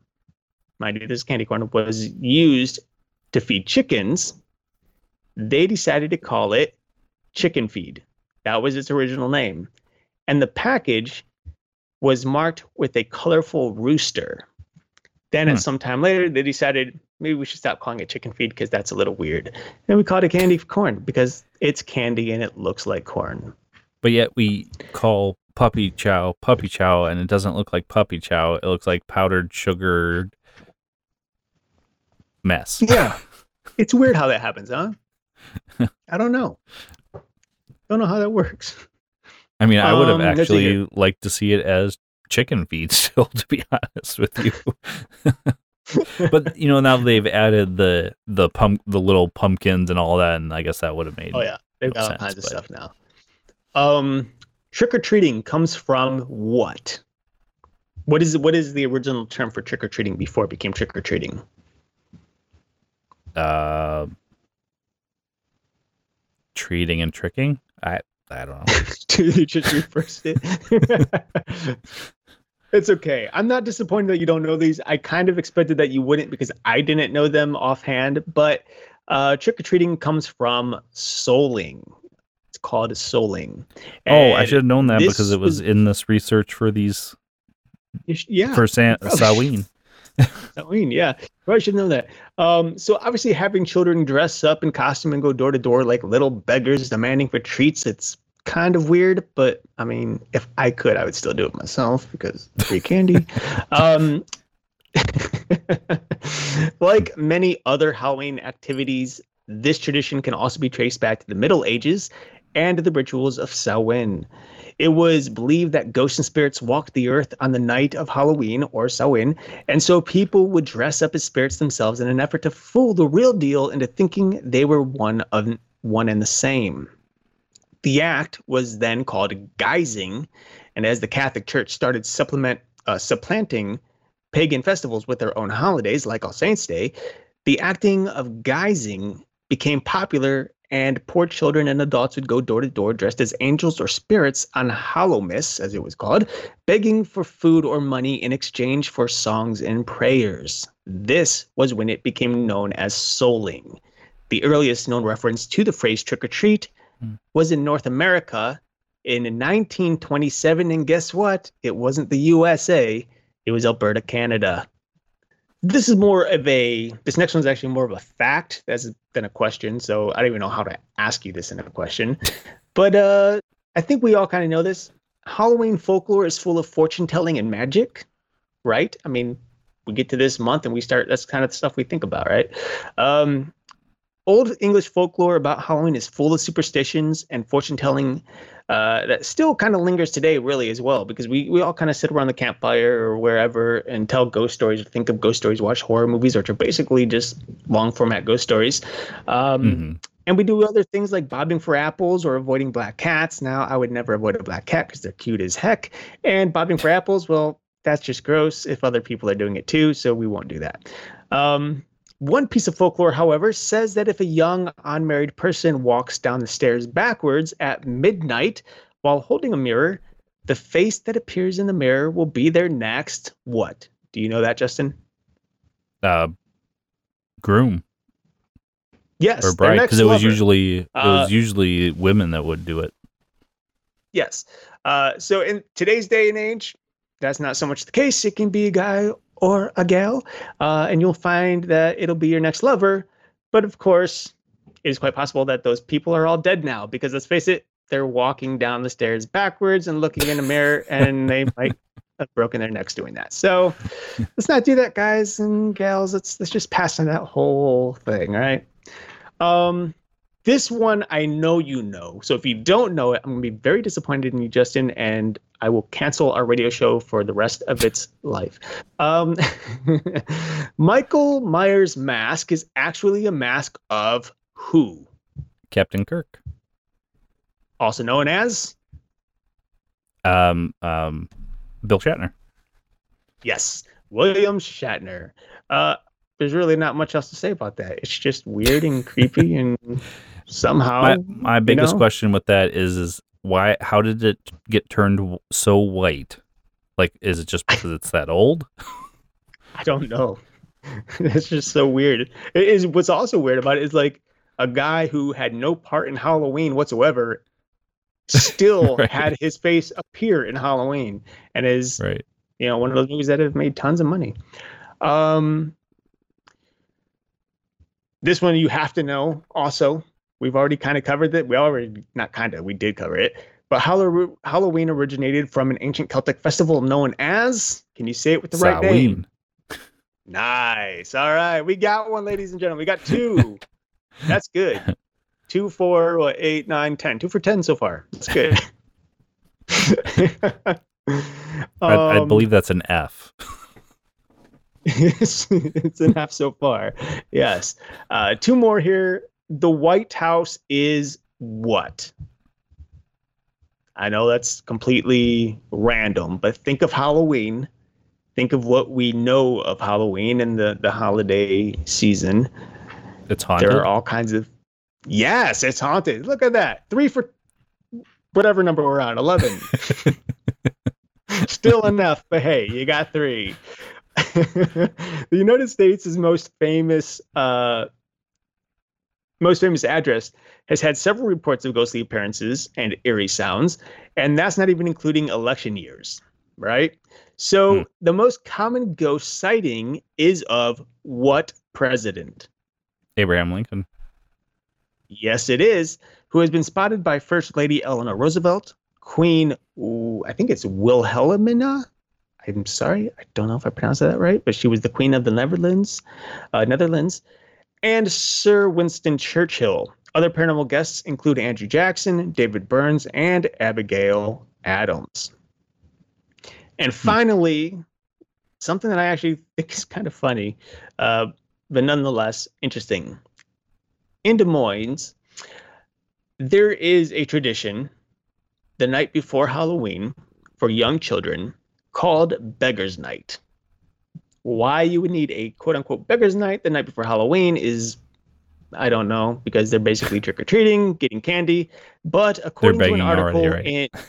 mind you, this candy corn was used to feed chickens. They decided to call it chicken feed. That was its original name. And the package was marked with a colorful rooster. Then, Hmm. at some time later, they decided maybe we should stop calling it chicken feed because that's a little weird. And we called it candy corn because it's candy and it looks like corn. But yet we call puppy chow puppy chow and it doesn't look like puppy chow. It looks like powdered sugar mess. Yeah. <laughs> it's weird how that happens, huh? <laughs> I don't know. Don't know how that works. I mean, I would have Um, actually liked to see it as chicken feed still, <laughs> to be honest with you. but you know, now they've added the the pump the little pumpkins and all that, and I guess that would have made Oh yeah, they've No got all kinds of stuff now. Um, trick or treating comes from what? What is what is the original term for trick or treating before it became trick or treating? Uh treating and tricking. I I don't know. you just reversed it. it's okay. I'm not disappointed that you don't know these. I kind of expected that you wouldn't because I didn't know them offhand. But uh, trick or treating comes from souling. It's called souling. oh, I should have known that because it was was- in this research for these Yeah. for San- probably. Samhain. <laughs> Halloween, yeah. Probably should know that. Um, so obviously having children dress up in costume and go door to door like little beggars demanding for treats, it's kind of weird, but I mean, if I could, I would still do it myself because free candy. <laughs> um, <laughs> like many other Halloween activities, this tradition can also be traced back to the Middle Ages and the rituals of Samhain. It was believed that ghosts and spirits walked the earth on the night of Halloween or Samhain, and so people would dress up as spirits themselves in an effort to fool the real deal into thinking they were one of one and the same. The act was then called guising, and as the Catholic Church started supplement uh, supplanting pagan festivals with their own holidays, like All Saints' Day, the acting of guising became popular, and poor children and adults would go door to door dressed as angels or spirits on Hallowmas, as it was called, begging for food or money in exchange for songs and prayers. This was when it became known as souling. The earliest known reference to the phrase trick or treat Hmm. was in North America in 1927. And guess what? It wasn't the USA, it was Alberta, Canada. This is more of a, this next one's actually more of a fact as than a question. So I don't even know how to ask you this in a question. <laughs> But uh, I think we all kind of know this. Halloween folklore is full of fortune telling and magic, right? I mean, we get to this month and we start, that's kind of the stuff we think about, right? Um, old English folklore about Halloween is full of superstitions and fortune telling uh, that still kind of lingers today, really, as well, because we, we all kind of sit around the campfire or wherever and tell ghost stories or think of ghost stories, watch horror movies, which are basically just long format ghost stories. Um, Mhm. and we do other things like bobbing for apples or avoiding black cats. Now, I would never avoid a black cat because they're cute as heck. And bobbing for apples, well, that's just gross if other people are doing it too. So we won't do that. Um, one piece of folklore, however, says that if a young unmarried person walks down the stairs backwards at midnight while holding a mirror, the face that appears in the mirror will be their next what? Do you know that, Justin? Uh, groom Yes. or bride because it was usually it Uh, was usually women that would do it. Yes. Uh, so in today's day and age, that's not so much the case. It can be a guy or a gal, uh, and you'll find that it'll be your next lover. But of course, it is quite possible that those people are all dead now because let's face it, they're walking down the stairs backwards and looking in a mirror, and they <laughs> might have broken their necks doing that. So let's not do that, guys and gals. Let's let's just pass on that whole thing, right? Um, this one I know you know. So if you don't know it, I'm gonna be very disappointed in you, Justin, and I will cancel our radio show for the rest of its life. Um, <laughs> Michael Myers' mask is actually a mask of who? Captain Kirk. Also known as Um, um, Bill Shatner. yes, William Shatner. Uh, there's really not much else to say about that. It's just weird and creepy <laughs> and somehow My my biggest know? question with that is is why? How did it get turned so white? Like, is it just because it's that old? <laughs> I don't know. <laughs> it's just so weird. It is what's also weird about it is like a guy who had no part in Halloween whatsoever still <laughs> Right. had his face appear in Halloween and is Right. you know one of those movies that have made tons of money. Um this one you have to know also. We've already kind of covered it. We already not kind of, we did cover it. But Halloween originated from an ancient Celtic festival known as, can you say it with the right name? Samhain. Nice. All right. We got one, ladies and gentlemen. We got two. <laughs> That's good. Two, four, what, eight, nine, ten. Two for ten so far. That's good. <laughs> <laughs> I, I Um, believe that's an F. it's, it's F so far. Yes. Uh, two more here. The White House is what? I know that's completely random, but think of Halloween. Think of what we know of Halloween and the, the holiday season. It's haunted. There are all kinds of. Yes, it's haunted. Look at that. Three for whatever number we're on. 11. <laughs> Still enough, but hey, you got three. <laughs> the United States' most famous, uh, most famous address has had several reports of ghostly appearances and eerie sounds, and that's not even including election years, right? So Hmm. the most common ghost sighting is of what president? Abraham Lincoln. Yes, it is. Who has been spotted by First Lady Eleanor Roosevelt, Queen, ooh, I think it's Wilhelmina. I'm sorry, I don't know if I pronounced that right, but she was the Queen of the Netherlands, uh, Netherlands, and Sir Winston Churchill. Other paranormal guests include Andrew Jackson, David Burns, and Abigail Adams. And finally, something that I actually <laughs> think is kind of funny, uh, but nonetheless interesting. In Des Moines, there is a tradition the night before Halloween for young children called Beggar's Night. Why you would need a quote unquote Beggar's Night the night before Halloween is, I don't know, because they're basically trick or treating, getting candy. But according to an article already, in, <laughs>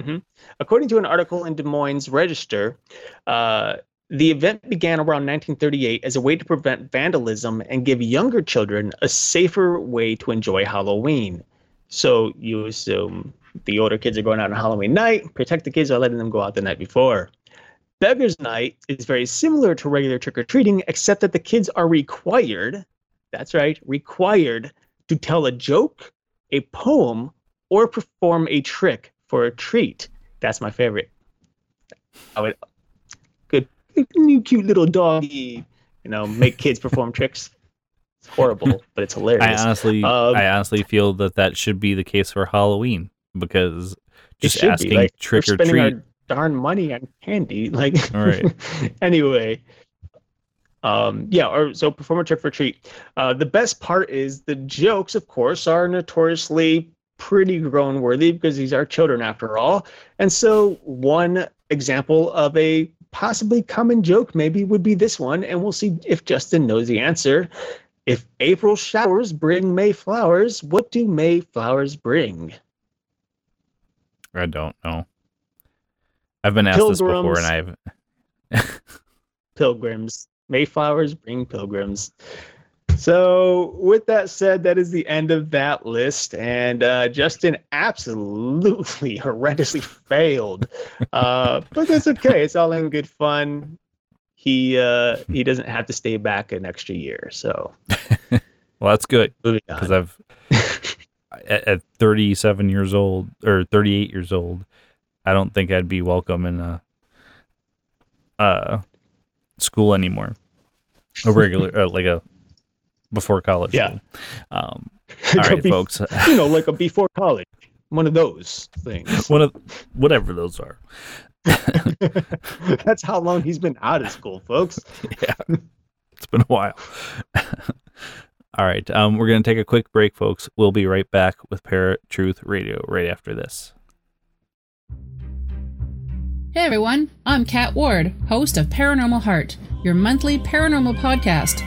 Mhm. according to an article in Des Moines Register, uh, the event began around 1938 as a way to prevent vandalism and give younger children a safer way to enjoy Halloween. So you assume the older kids are going out on Halloween night, protect the kids by letting them go out the night before. Beggar's Night is very similar to regular trick or treating, except that the kids are required, that's right, required to tell a joke, a poem, or perform a trick for a treat. That's my favorite. I would, good, you cute little doggy, you know, make kids perform tricks. It's horrible, <laughs> but it's hilarious. I honestly, Um, I honestly feel that that should be the case for Halloween because just asking like, trick or treat. our darn money on candy. <laughs> Like, All right. <laughs> anyway, um, yeah. Or so perform a trick or treat. Uh, the best part is the jokes, of course, are notoriously pretty groan worthy because these are children after all. And so one example of a possibly common joke maybe would be this one, and we'll see if Justin knows the answer. If April showers bring May flowers, what do May flowers bring? I don't know. I've been asked this before, and I've <laughs> pilgrims. Mayflowers bring pilgrims. So, with that said, that is the end of that list. And uh, Justin absolutely <laughs> horrendously failed. Uh, but that's okay. It's all in good fun. He uh, he doesn't have to stay back an extra year. So, <laughs> well, that's good because. I've at, at 37 years old or 38 years old, I don't think I'd be welcome in a uh, school anymore. A regular, uh, like a before college. Yeah. School. Um, <laughs> all right, Be- folks. <laughs> you know, like a before college, one of those things. <laughs> One of whatever those are. That's how long he's been out of school, folks. yeah, it's been a while. All right, um, we're gonna take a quick break, folks. We'll be right back with Paratruth Radio right after this. Hey everyone, I'm Kat Ward, host of Paranormal Heart, your monthly paranormal podcast.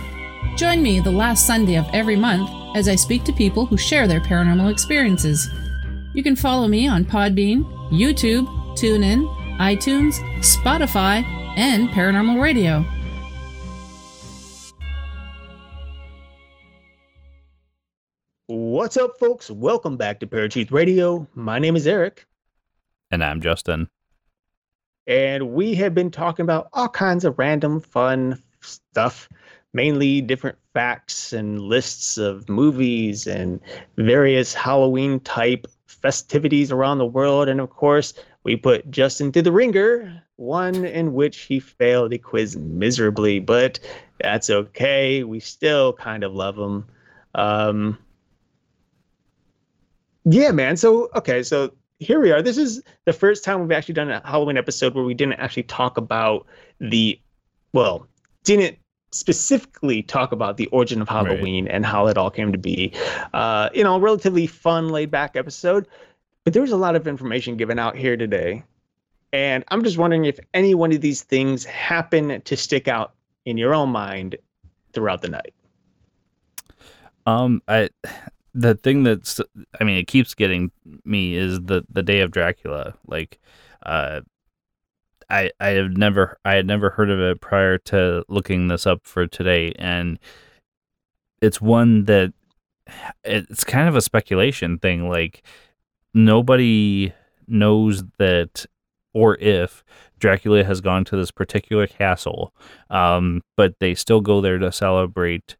Join me the last Sunday of every month as I speak to people who share their paranormal experiences. You can follow me on Podbean, YouTube, TuneIn, iTunes, Spotify, and Paranormal Radio. What's up, folks? Welcome back to Paratruth Radio. My name is Eric, And I'm Justin. And we have been talking about all kinds of random, fun stuff, mainly different facts and lists of movies and various Halloween type festivities around the world. And of course, we put Justin through the ringer, one in which he failed a quiz miserably, but that's okay. We still kind of love him. Um, yeah, man. So, okay, so here we are. This is the first time we've actually done a Halloween episode where we didn't actually talk about the, well, didn't specifically talk about the origin of Right. Halloween and how it all came to be. Uh, you know, relatively fun, laid back episode. But there was a lot of information given out here today. And I'm just wondering if any one of these things happen to stick out in your own mind throughout the night. Um, I the thing that's I mean, it keeps getting me is the the day of Dracula. Like, uh, I I have never I had never heard of it prior to looking this up for today, and it's one that it's kind of a speculation thing. Like, nobody knows that or if Dracula has gone to this particular castle, um, but they still go there to celebrate.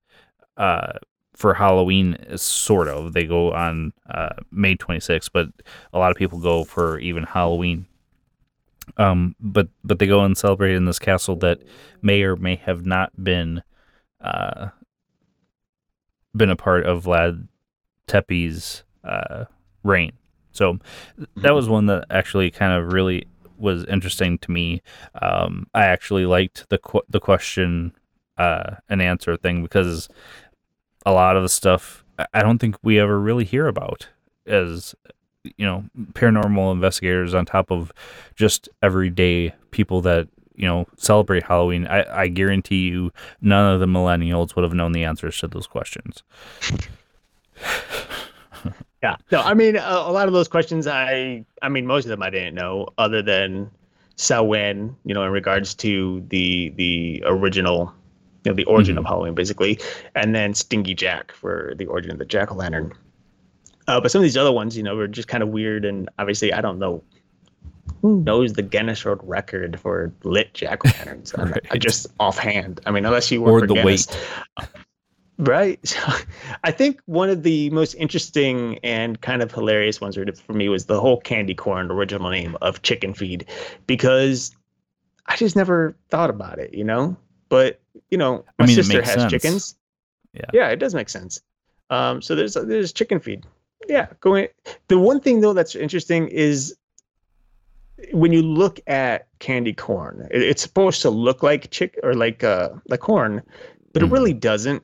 Uh, for Halloween, sort of. They go on uh, May 26th, but a lot of people go for even Halloween. Um, but but they go and celebrate in this castle that may or may have not been uh, been a part of Vlad Tepes' uh, reign. So that was one that actually kind of really was interesting to me. Um, I actually liked the qu- the question uh, and answer thing because a lot of the stuff I- don't think we ever really hear about as you know paranormal investigators on top of just everyday people that you know celebrate Halloween. I, I guarantee you none of the millennials would have known the answers to those questions. <laughs> Yeah. No, I mean, a, a lot of those questions, I, I mean, most of them I didn't know, other than Samhain, you know, in regards to the the original, you know, the origin of Halloween, basically, and then Stingy Jack for the origin of the jack o' lantern. Uh, but some of these other ones, you know, were just kind of weird, and obviously, I don't know who knows the Guinness World Record for lit jack o' lanterns. <laughs> I Right. just offhand. I mean, unless you work Or for the Guinness. weight. <laughs> Right. So <laughs> I think one of the most interesting and kind of hilarious ones for me was the whole candy corn original name of chicken feed because I just never thought about it, you know? But, you know, I my mean, sister has sense. chickens. Yeah. Yeah, it does make sense. Um, so there's there's chicken feed. Yeah, going. The one thing though that's interesting is when you look at candy corn, it, it's supposed to look like chick or like uh like corn, but Mhm. it really doesn't.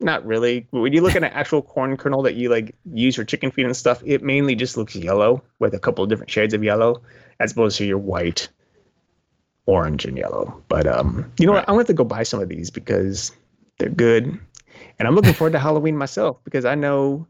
Not really. When you look at an actual corn kernel that you like use for chicken feed and stuff, it mainly just looks yellow with a couple of different shades of yellow, as opposed to your white, orange, and yellow. But um, you know what? I want to go buy some of these because they're good, and I'm looking forward to Halloween myself because I know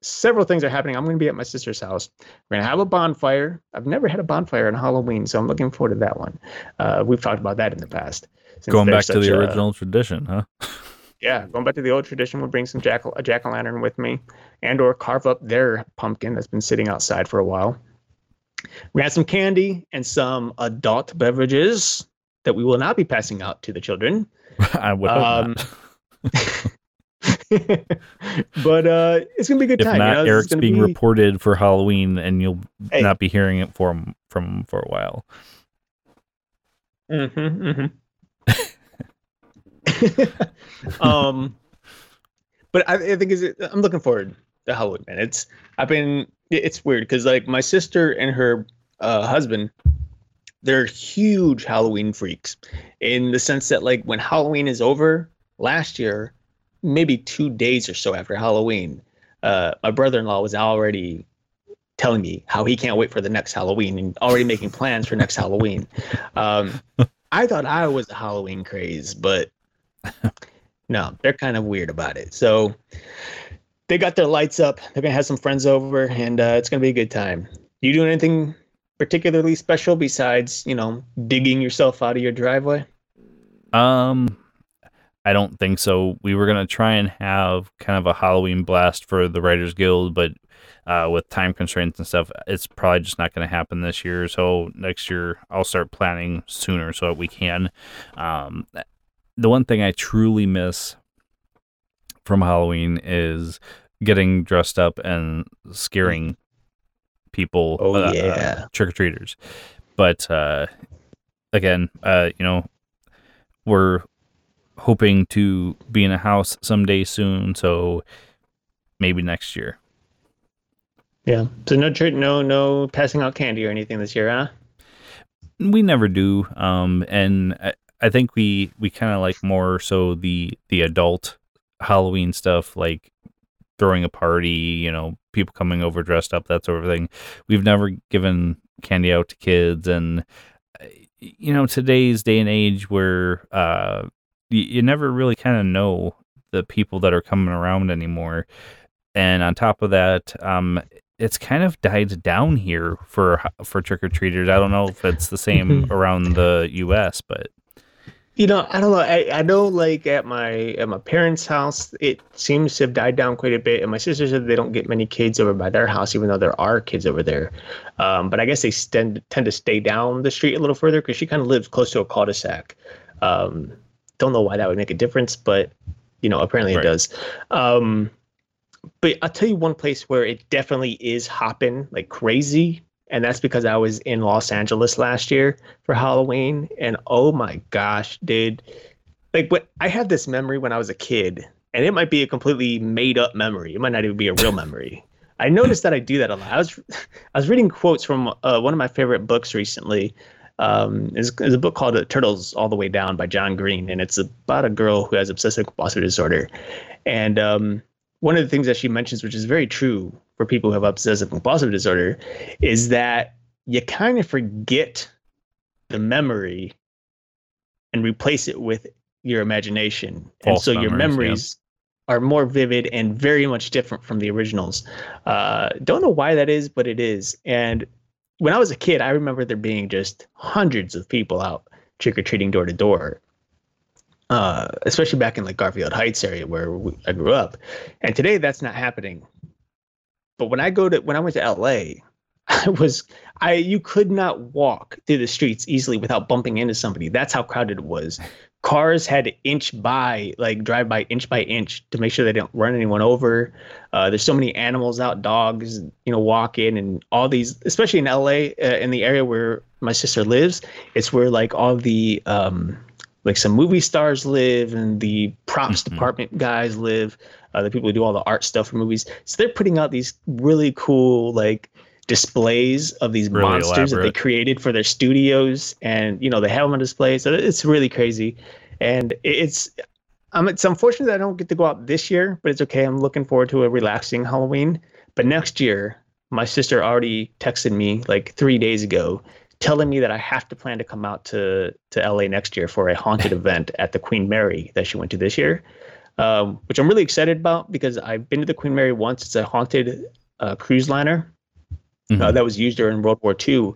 several things are happening. I'm going to be at my sister's house. We're going to have a bonfire. I've never had a bonfire on Halloween, so I'm looking forward to that one. Uh, we've talked about that in the past. Going back to the a- original tradition, huh? <laughs> yeah, going back to the old tradition, we'll bring some jack a jack o' lantern with me, and or carve up their pumpkin that's been sitting outside for a while. We had some candy and some adult beverages that we will not be passing out to the children. <laughs> I would hope Um, not. <laughs> but uh, it's gonna be a good If time. not, you know? Eric's being be- reported for Halloween, and you'll Hey. not be hearing it from from him for a while. Mm-hmm, mm-hmm. <laughs> um, but I, I think is I'm looking forward to Halloween, man. It's I've been it's weird because like my sister and her uh, husband, they're huge Halloween freaks in the sense that like when Halloween is over last year, maybe two days or so after Halloween, uh, my brother-in-law was already telling me how he can't wait for the next Halloween and already making plans for next Halloween. Um, I thought I was a Halloween craze, but <laughs> no, they're kind of weird about it. So they got their lights up. They're gonna have some friends over, and uh, it's gonna be a good time. You doing anything particularly special besides, you know, digging yourself out of your driveway? Um, I don't think so. We were gonna try and have kind of a Halloween blast for the Writers Guild, but uh, with time constraints and stuff, it's probably just not going to happen this year. So next year, I'll start planning sooner so that we can. Um, the one thing I truly miss from Halloween is getting dressed up and scaring people. Oh, uh, yeah. trick or treaters. But uh, again, uh, you know, we're hoping to be in a house someday soon, so maybe next year. Yeah. So no trick, no no passing out candy or anything this year, huh? We never do, um, and I, I think we we kind of like more so the the adult Halloween stuff, like throwing a party, you know, people coming over dressed up, that sort of thing. We've never given candy out to kids, and you know, today's day and age where uh, you, you never really kind of know the people that are coming around anymore. And on top of that, um, it's kind of died down here for for trick or treaters. I don't know if it's the same <laughs> around the U.S., but You know, I don't know. I, I know like at my at my parents' house, it seems to have died down quite a bit. And my sister said they don't get many kids over by their house, even though there are kids over there. Um, but I guess they tend tend to stay down the street a little further because she kind of lives close to a cul-de-sac. Um, don't know why that would make a difference, but you know, apparently Right. it does. Um, but I'll tell you one place where it definitely is hopping like crazy, and that's because I was in Los Angeles last year for Halloween, and oh my gosh, dude! Like, what I have this memory when I was a kid, and it might be a completely made up memory. It might not even be a real <laughs> memory. I noticed that I do that a lot. I was I was reading quotes from uh, one of my favorite books recently. Um, is is a book called uh, "Turtles All the Way Down" by John Green, and it's about a girl who has obsessive compulsive disorder. And um, one of the things that she mentions, which is very true for people who have obsessive compulsive disorder, is that you kind of forget the memory and replace it with your imagination, and False so your memories, yeah. are more vivid and very much different from the originals. Uh, don't know why that is, but it is. And when I was a kid, I remember there being just hundreds of people out trick or treating door to door, uh, especially back in like Garfield Heights area where we, I grew up. And today, that's not happening. But when I go to when I went to LA, <laughs> I was I you could not walk through the streets easily without bumping into somebody. That's how crowded it was. Cars had to inch by, like drive by inch by inch to make sure they don't run anyone over. Uh, there's so many animals out, dogs, you know, walk in and all these, especially in LA, uh, in the area where my sister lives, it's where like all the um, like some movie stars live and the props Mhm. department guys live, uh, the people who do all the art stuff for movies. So they're putting out these really cool like displays of these Really monsters that they created for their studios, and you know they have them on display. So it's really crazy, and it- it's. Um, it's unfortunate that I don't get to go out this year, but it's okay. I'm looking forward to a relaxing Halloween. But next year, my sister already texted me like three days ago, telling me that I have to plan to come out to to LA next year for a haunted <laughs> event at the Queen Mary that she went to this year, um, which I'm really excited about because I've been to the Queen Mary once. It's a haunted uh, cruise liner uh, Mhm. that was used during World War II,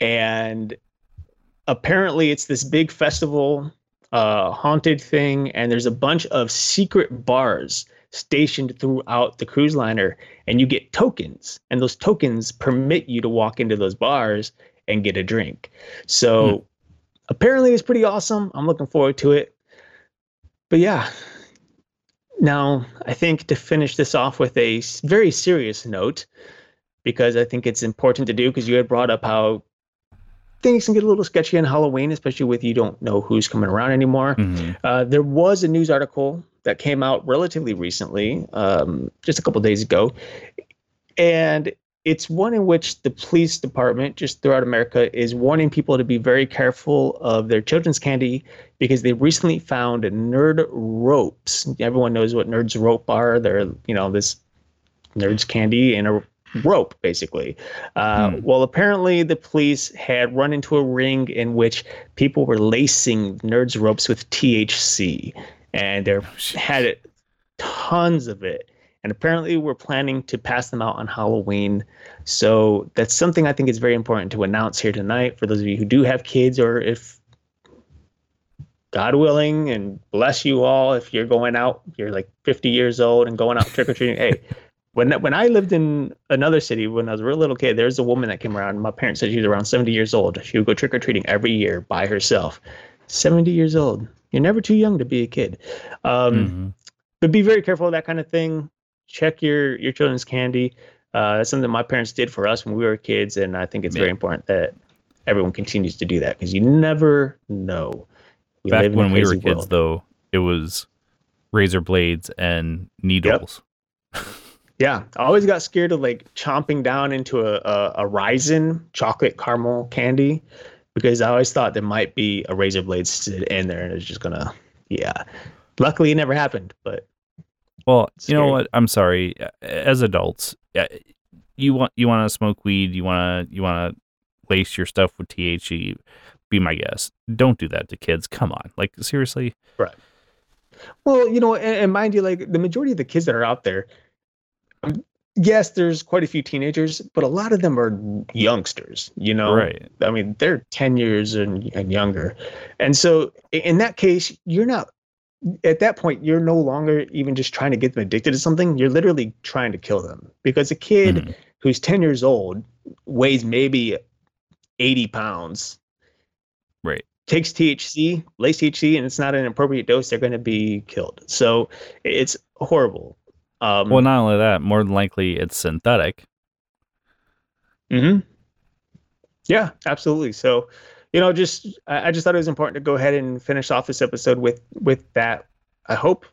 and apparently it's this big festival, uh, haunted thing, and there's a bunch of secret bars stationed throughout the cruise liner, and you get tokens, and those tokens permit you to walk into those bars and get a drink. So apparently it's pretty awesome. I'm looking forward to it. But yeah. Now, I think to finish this off with a very serious note, because I think it's important to do because you had brought up how things can get a little sketchy on Halloween, especially with you don't know who's coming around anymore. Mhm. Uh, there was a news article that came out relatively recently, um, just a couple days ago, and it's one in which the police department, just throughout America, is warning people to be very careful of their children's candy because they recently found nerd ropes. Everyone knows what nerds rope are. They're you know this nerds candy in a rope basically uh, Hmm. well apparently the police had run into a ring in which people were lacing nerds ropes with thc and they had tons of it and apparently we're planning to pass them out on halloween so that's something i think is very important to announce here tonight for those of you who do have kids or if God willing and bless you all if you're going out, you're like 50 years old and going out trick or treating. hey, <laughs> when when I lived in another city when I was a real little kid, there's a woman that came around. My parents said she was around 70 years old. She would go trick or treating every year by herself. 70 years old. You're never too young to be a kid. Um, Mhm. but be very careful of that kind of thing. Check your your children's candy. Uh, that's something my parents did for us when we were kids, and I think it's very important that everyone continues to do that because you never know. We Back live in a when we were crazy kids, world. though, it was razor blades and needles. <laughs> Yeah, I always got scared of like chomping down into a, a, a Riesen chocolate caramel candy because I always thought there might be a razor blade in there and it's just gonna, yeah. Luckily, it never happened, but Well, you know what? I'm sorry. As adults, you want you want to smoke weed, you want to you want to lace your stuff with THC. Be my guest. Don't do that to kids. Come on, like seriously. Right. Well, you know, and, and mind you, like the majority of the kids that are out there, um, yes, there's quite a few teenagers, but a lot of them are youngsters. You know, Right. I mean, they're ten years and, and younger, and so in that case, you're not. At that point, you're no longer even just trying to get them addicted to something. You're literally trying to kill them because a kid Mhm. who's ten years old weighs maybe eighty pounds Right. takes THC, lace THC, and it's not an appropriate dose, they're going to be killed. So it's horrible. Um, Well, not only that, more than likely it's synthetic. mhm. Yeah, absolutely. So, you know, just I, just thought it was important to go ahead and finish off this episode with with that. I hope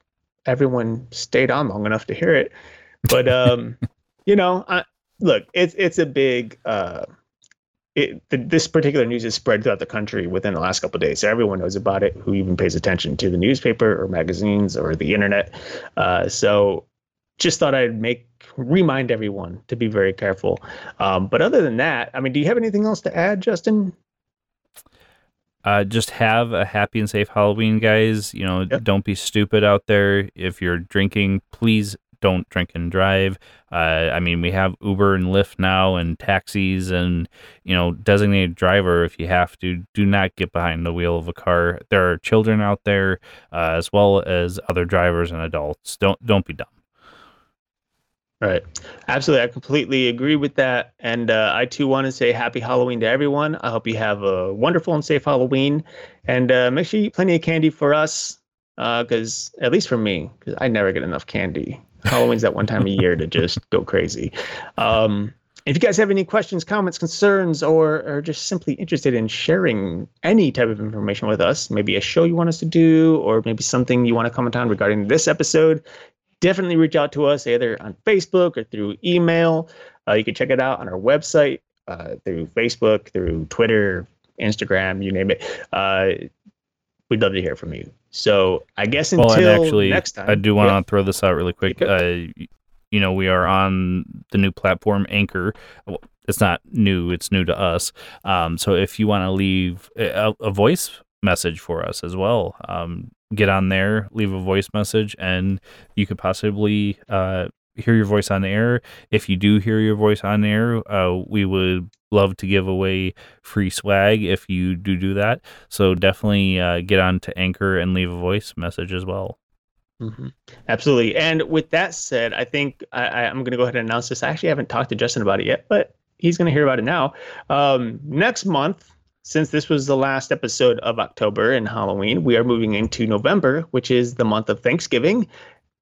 everyone stayed on long enough to hear it. But um, <laughs> you know, I, look, it's it's a big. Uh, it, the, this particular news is spread throughout the country within the last couple of days. So everyone knows about it who even pays attention to the newspaper or magazines or the internet. Uh, so just thought I'd make remind everyone to be very careful. Um, but other than that, I mean, do you have anything else to add, Justin? Uh, just have a happy and safe Halloween, guys. You know, Yep. don't be stupid out there. If you're drinking, please don't drink and drive. Uh, I mean, we have Uber and Lyft now, and taxis, and you know, designated driver. If you have to, do not get behind the wheel of a car. There are children out there, uh, as well as other drivers and adults. Don't don't be dumb. Right. Absolutely. I completely agree with that. And uh, I too want to say happy Halloween to everyone. I hope you have a wonderful and safe Halloween. And uh, make sure you eat plenty of candy for us, because at least for me, because I never get enough candy. Halloween's that one time a year to just go crazy. Um, if you guys have any questions, comments, concerns, or are just simply interested in sharing any type of information with us, maybe a show you want us to do, or maybe something you want to comment on regarding this episode, definitely reach out to us either on Facebook or through email. Uh, you can check it out on our website, uh, through Facebook, through Twitter, Instagram, you name it. Uh, we'd love to hear from you. So I guess until Well, actually, next time, I do want to Yeah. throw this out really quick. Okay. Uh, you know, we are on the new platform Anchor. Well, It's not new; it's new to us. Um, so if you want to leave a, a voice message for us as well, um, get on there, leave a voice message, and you could possibly uh, hear your voice on air. If you do hear your voice on air, uh, we would love to give away free swag if you do do that. So definitely uh, get on to Anchor and leave a voice message as well. Mhm. Absolutely. And with that said, I think I, I'm going to go ahead and announce this. I actually haven't talked to Justin about it yet, but he's going to hear about it now. Um, next month, since this was the last episode of October and Halloween, we are moving into November, which is the month of Thanksgiving,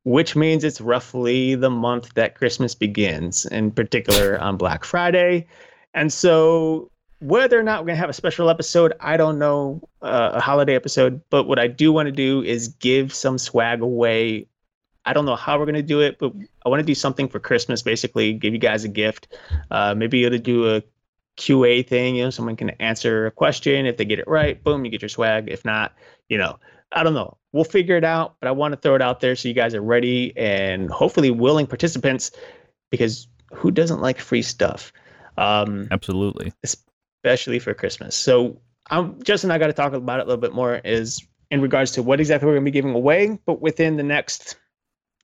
which means it's roughly the month that Christmas begins, in particular on Black Friday. And so whether or not we're gonna have a special episode, I don't know, uh, a holiday episode. But what I do want to do is give some swag away. I don't know how we're gonna do it, but I want to do something for Christmas. Basically, give you guys a gift. Uh, maybe it'll do a QA thing. You know, someone can answer a question. If they get it right, boom, you get your swag. If not, you know, I don't know. We'll figure it out. But I want to throw it out there so you guys are ready and hopefully willing participants, because who doesn't like free stuff? Um, Absolutely. especially for Christmas. So I'm Justin. I got to talk about it a little bit more. Is in regards to what exactly we're going to be giving away, but within the next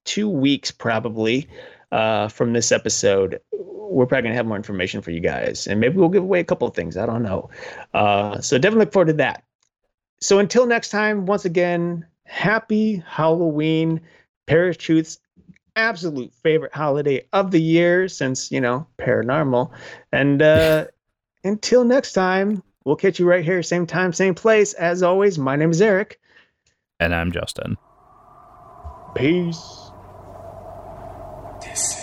two weeks, probably uh, from this episode, we're probably going to have more information for you guys, and maybe we'll give away a couple of things. I don't know. Uh, so definitely look forward to that. So until next time, once again, happy Halloween, Parachutes. Absolute favorite holiday of the year since you know paranormal, and uh, <laughs> until next time, we'll catch you right here, same time, same place. As always, my name is Eric. And I'm Justin. Peace. Yes.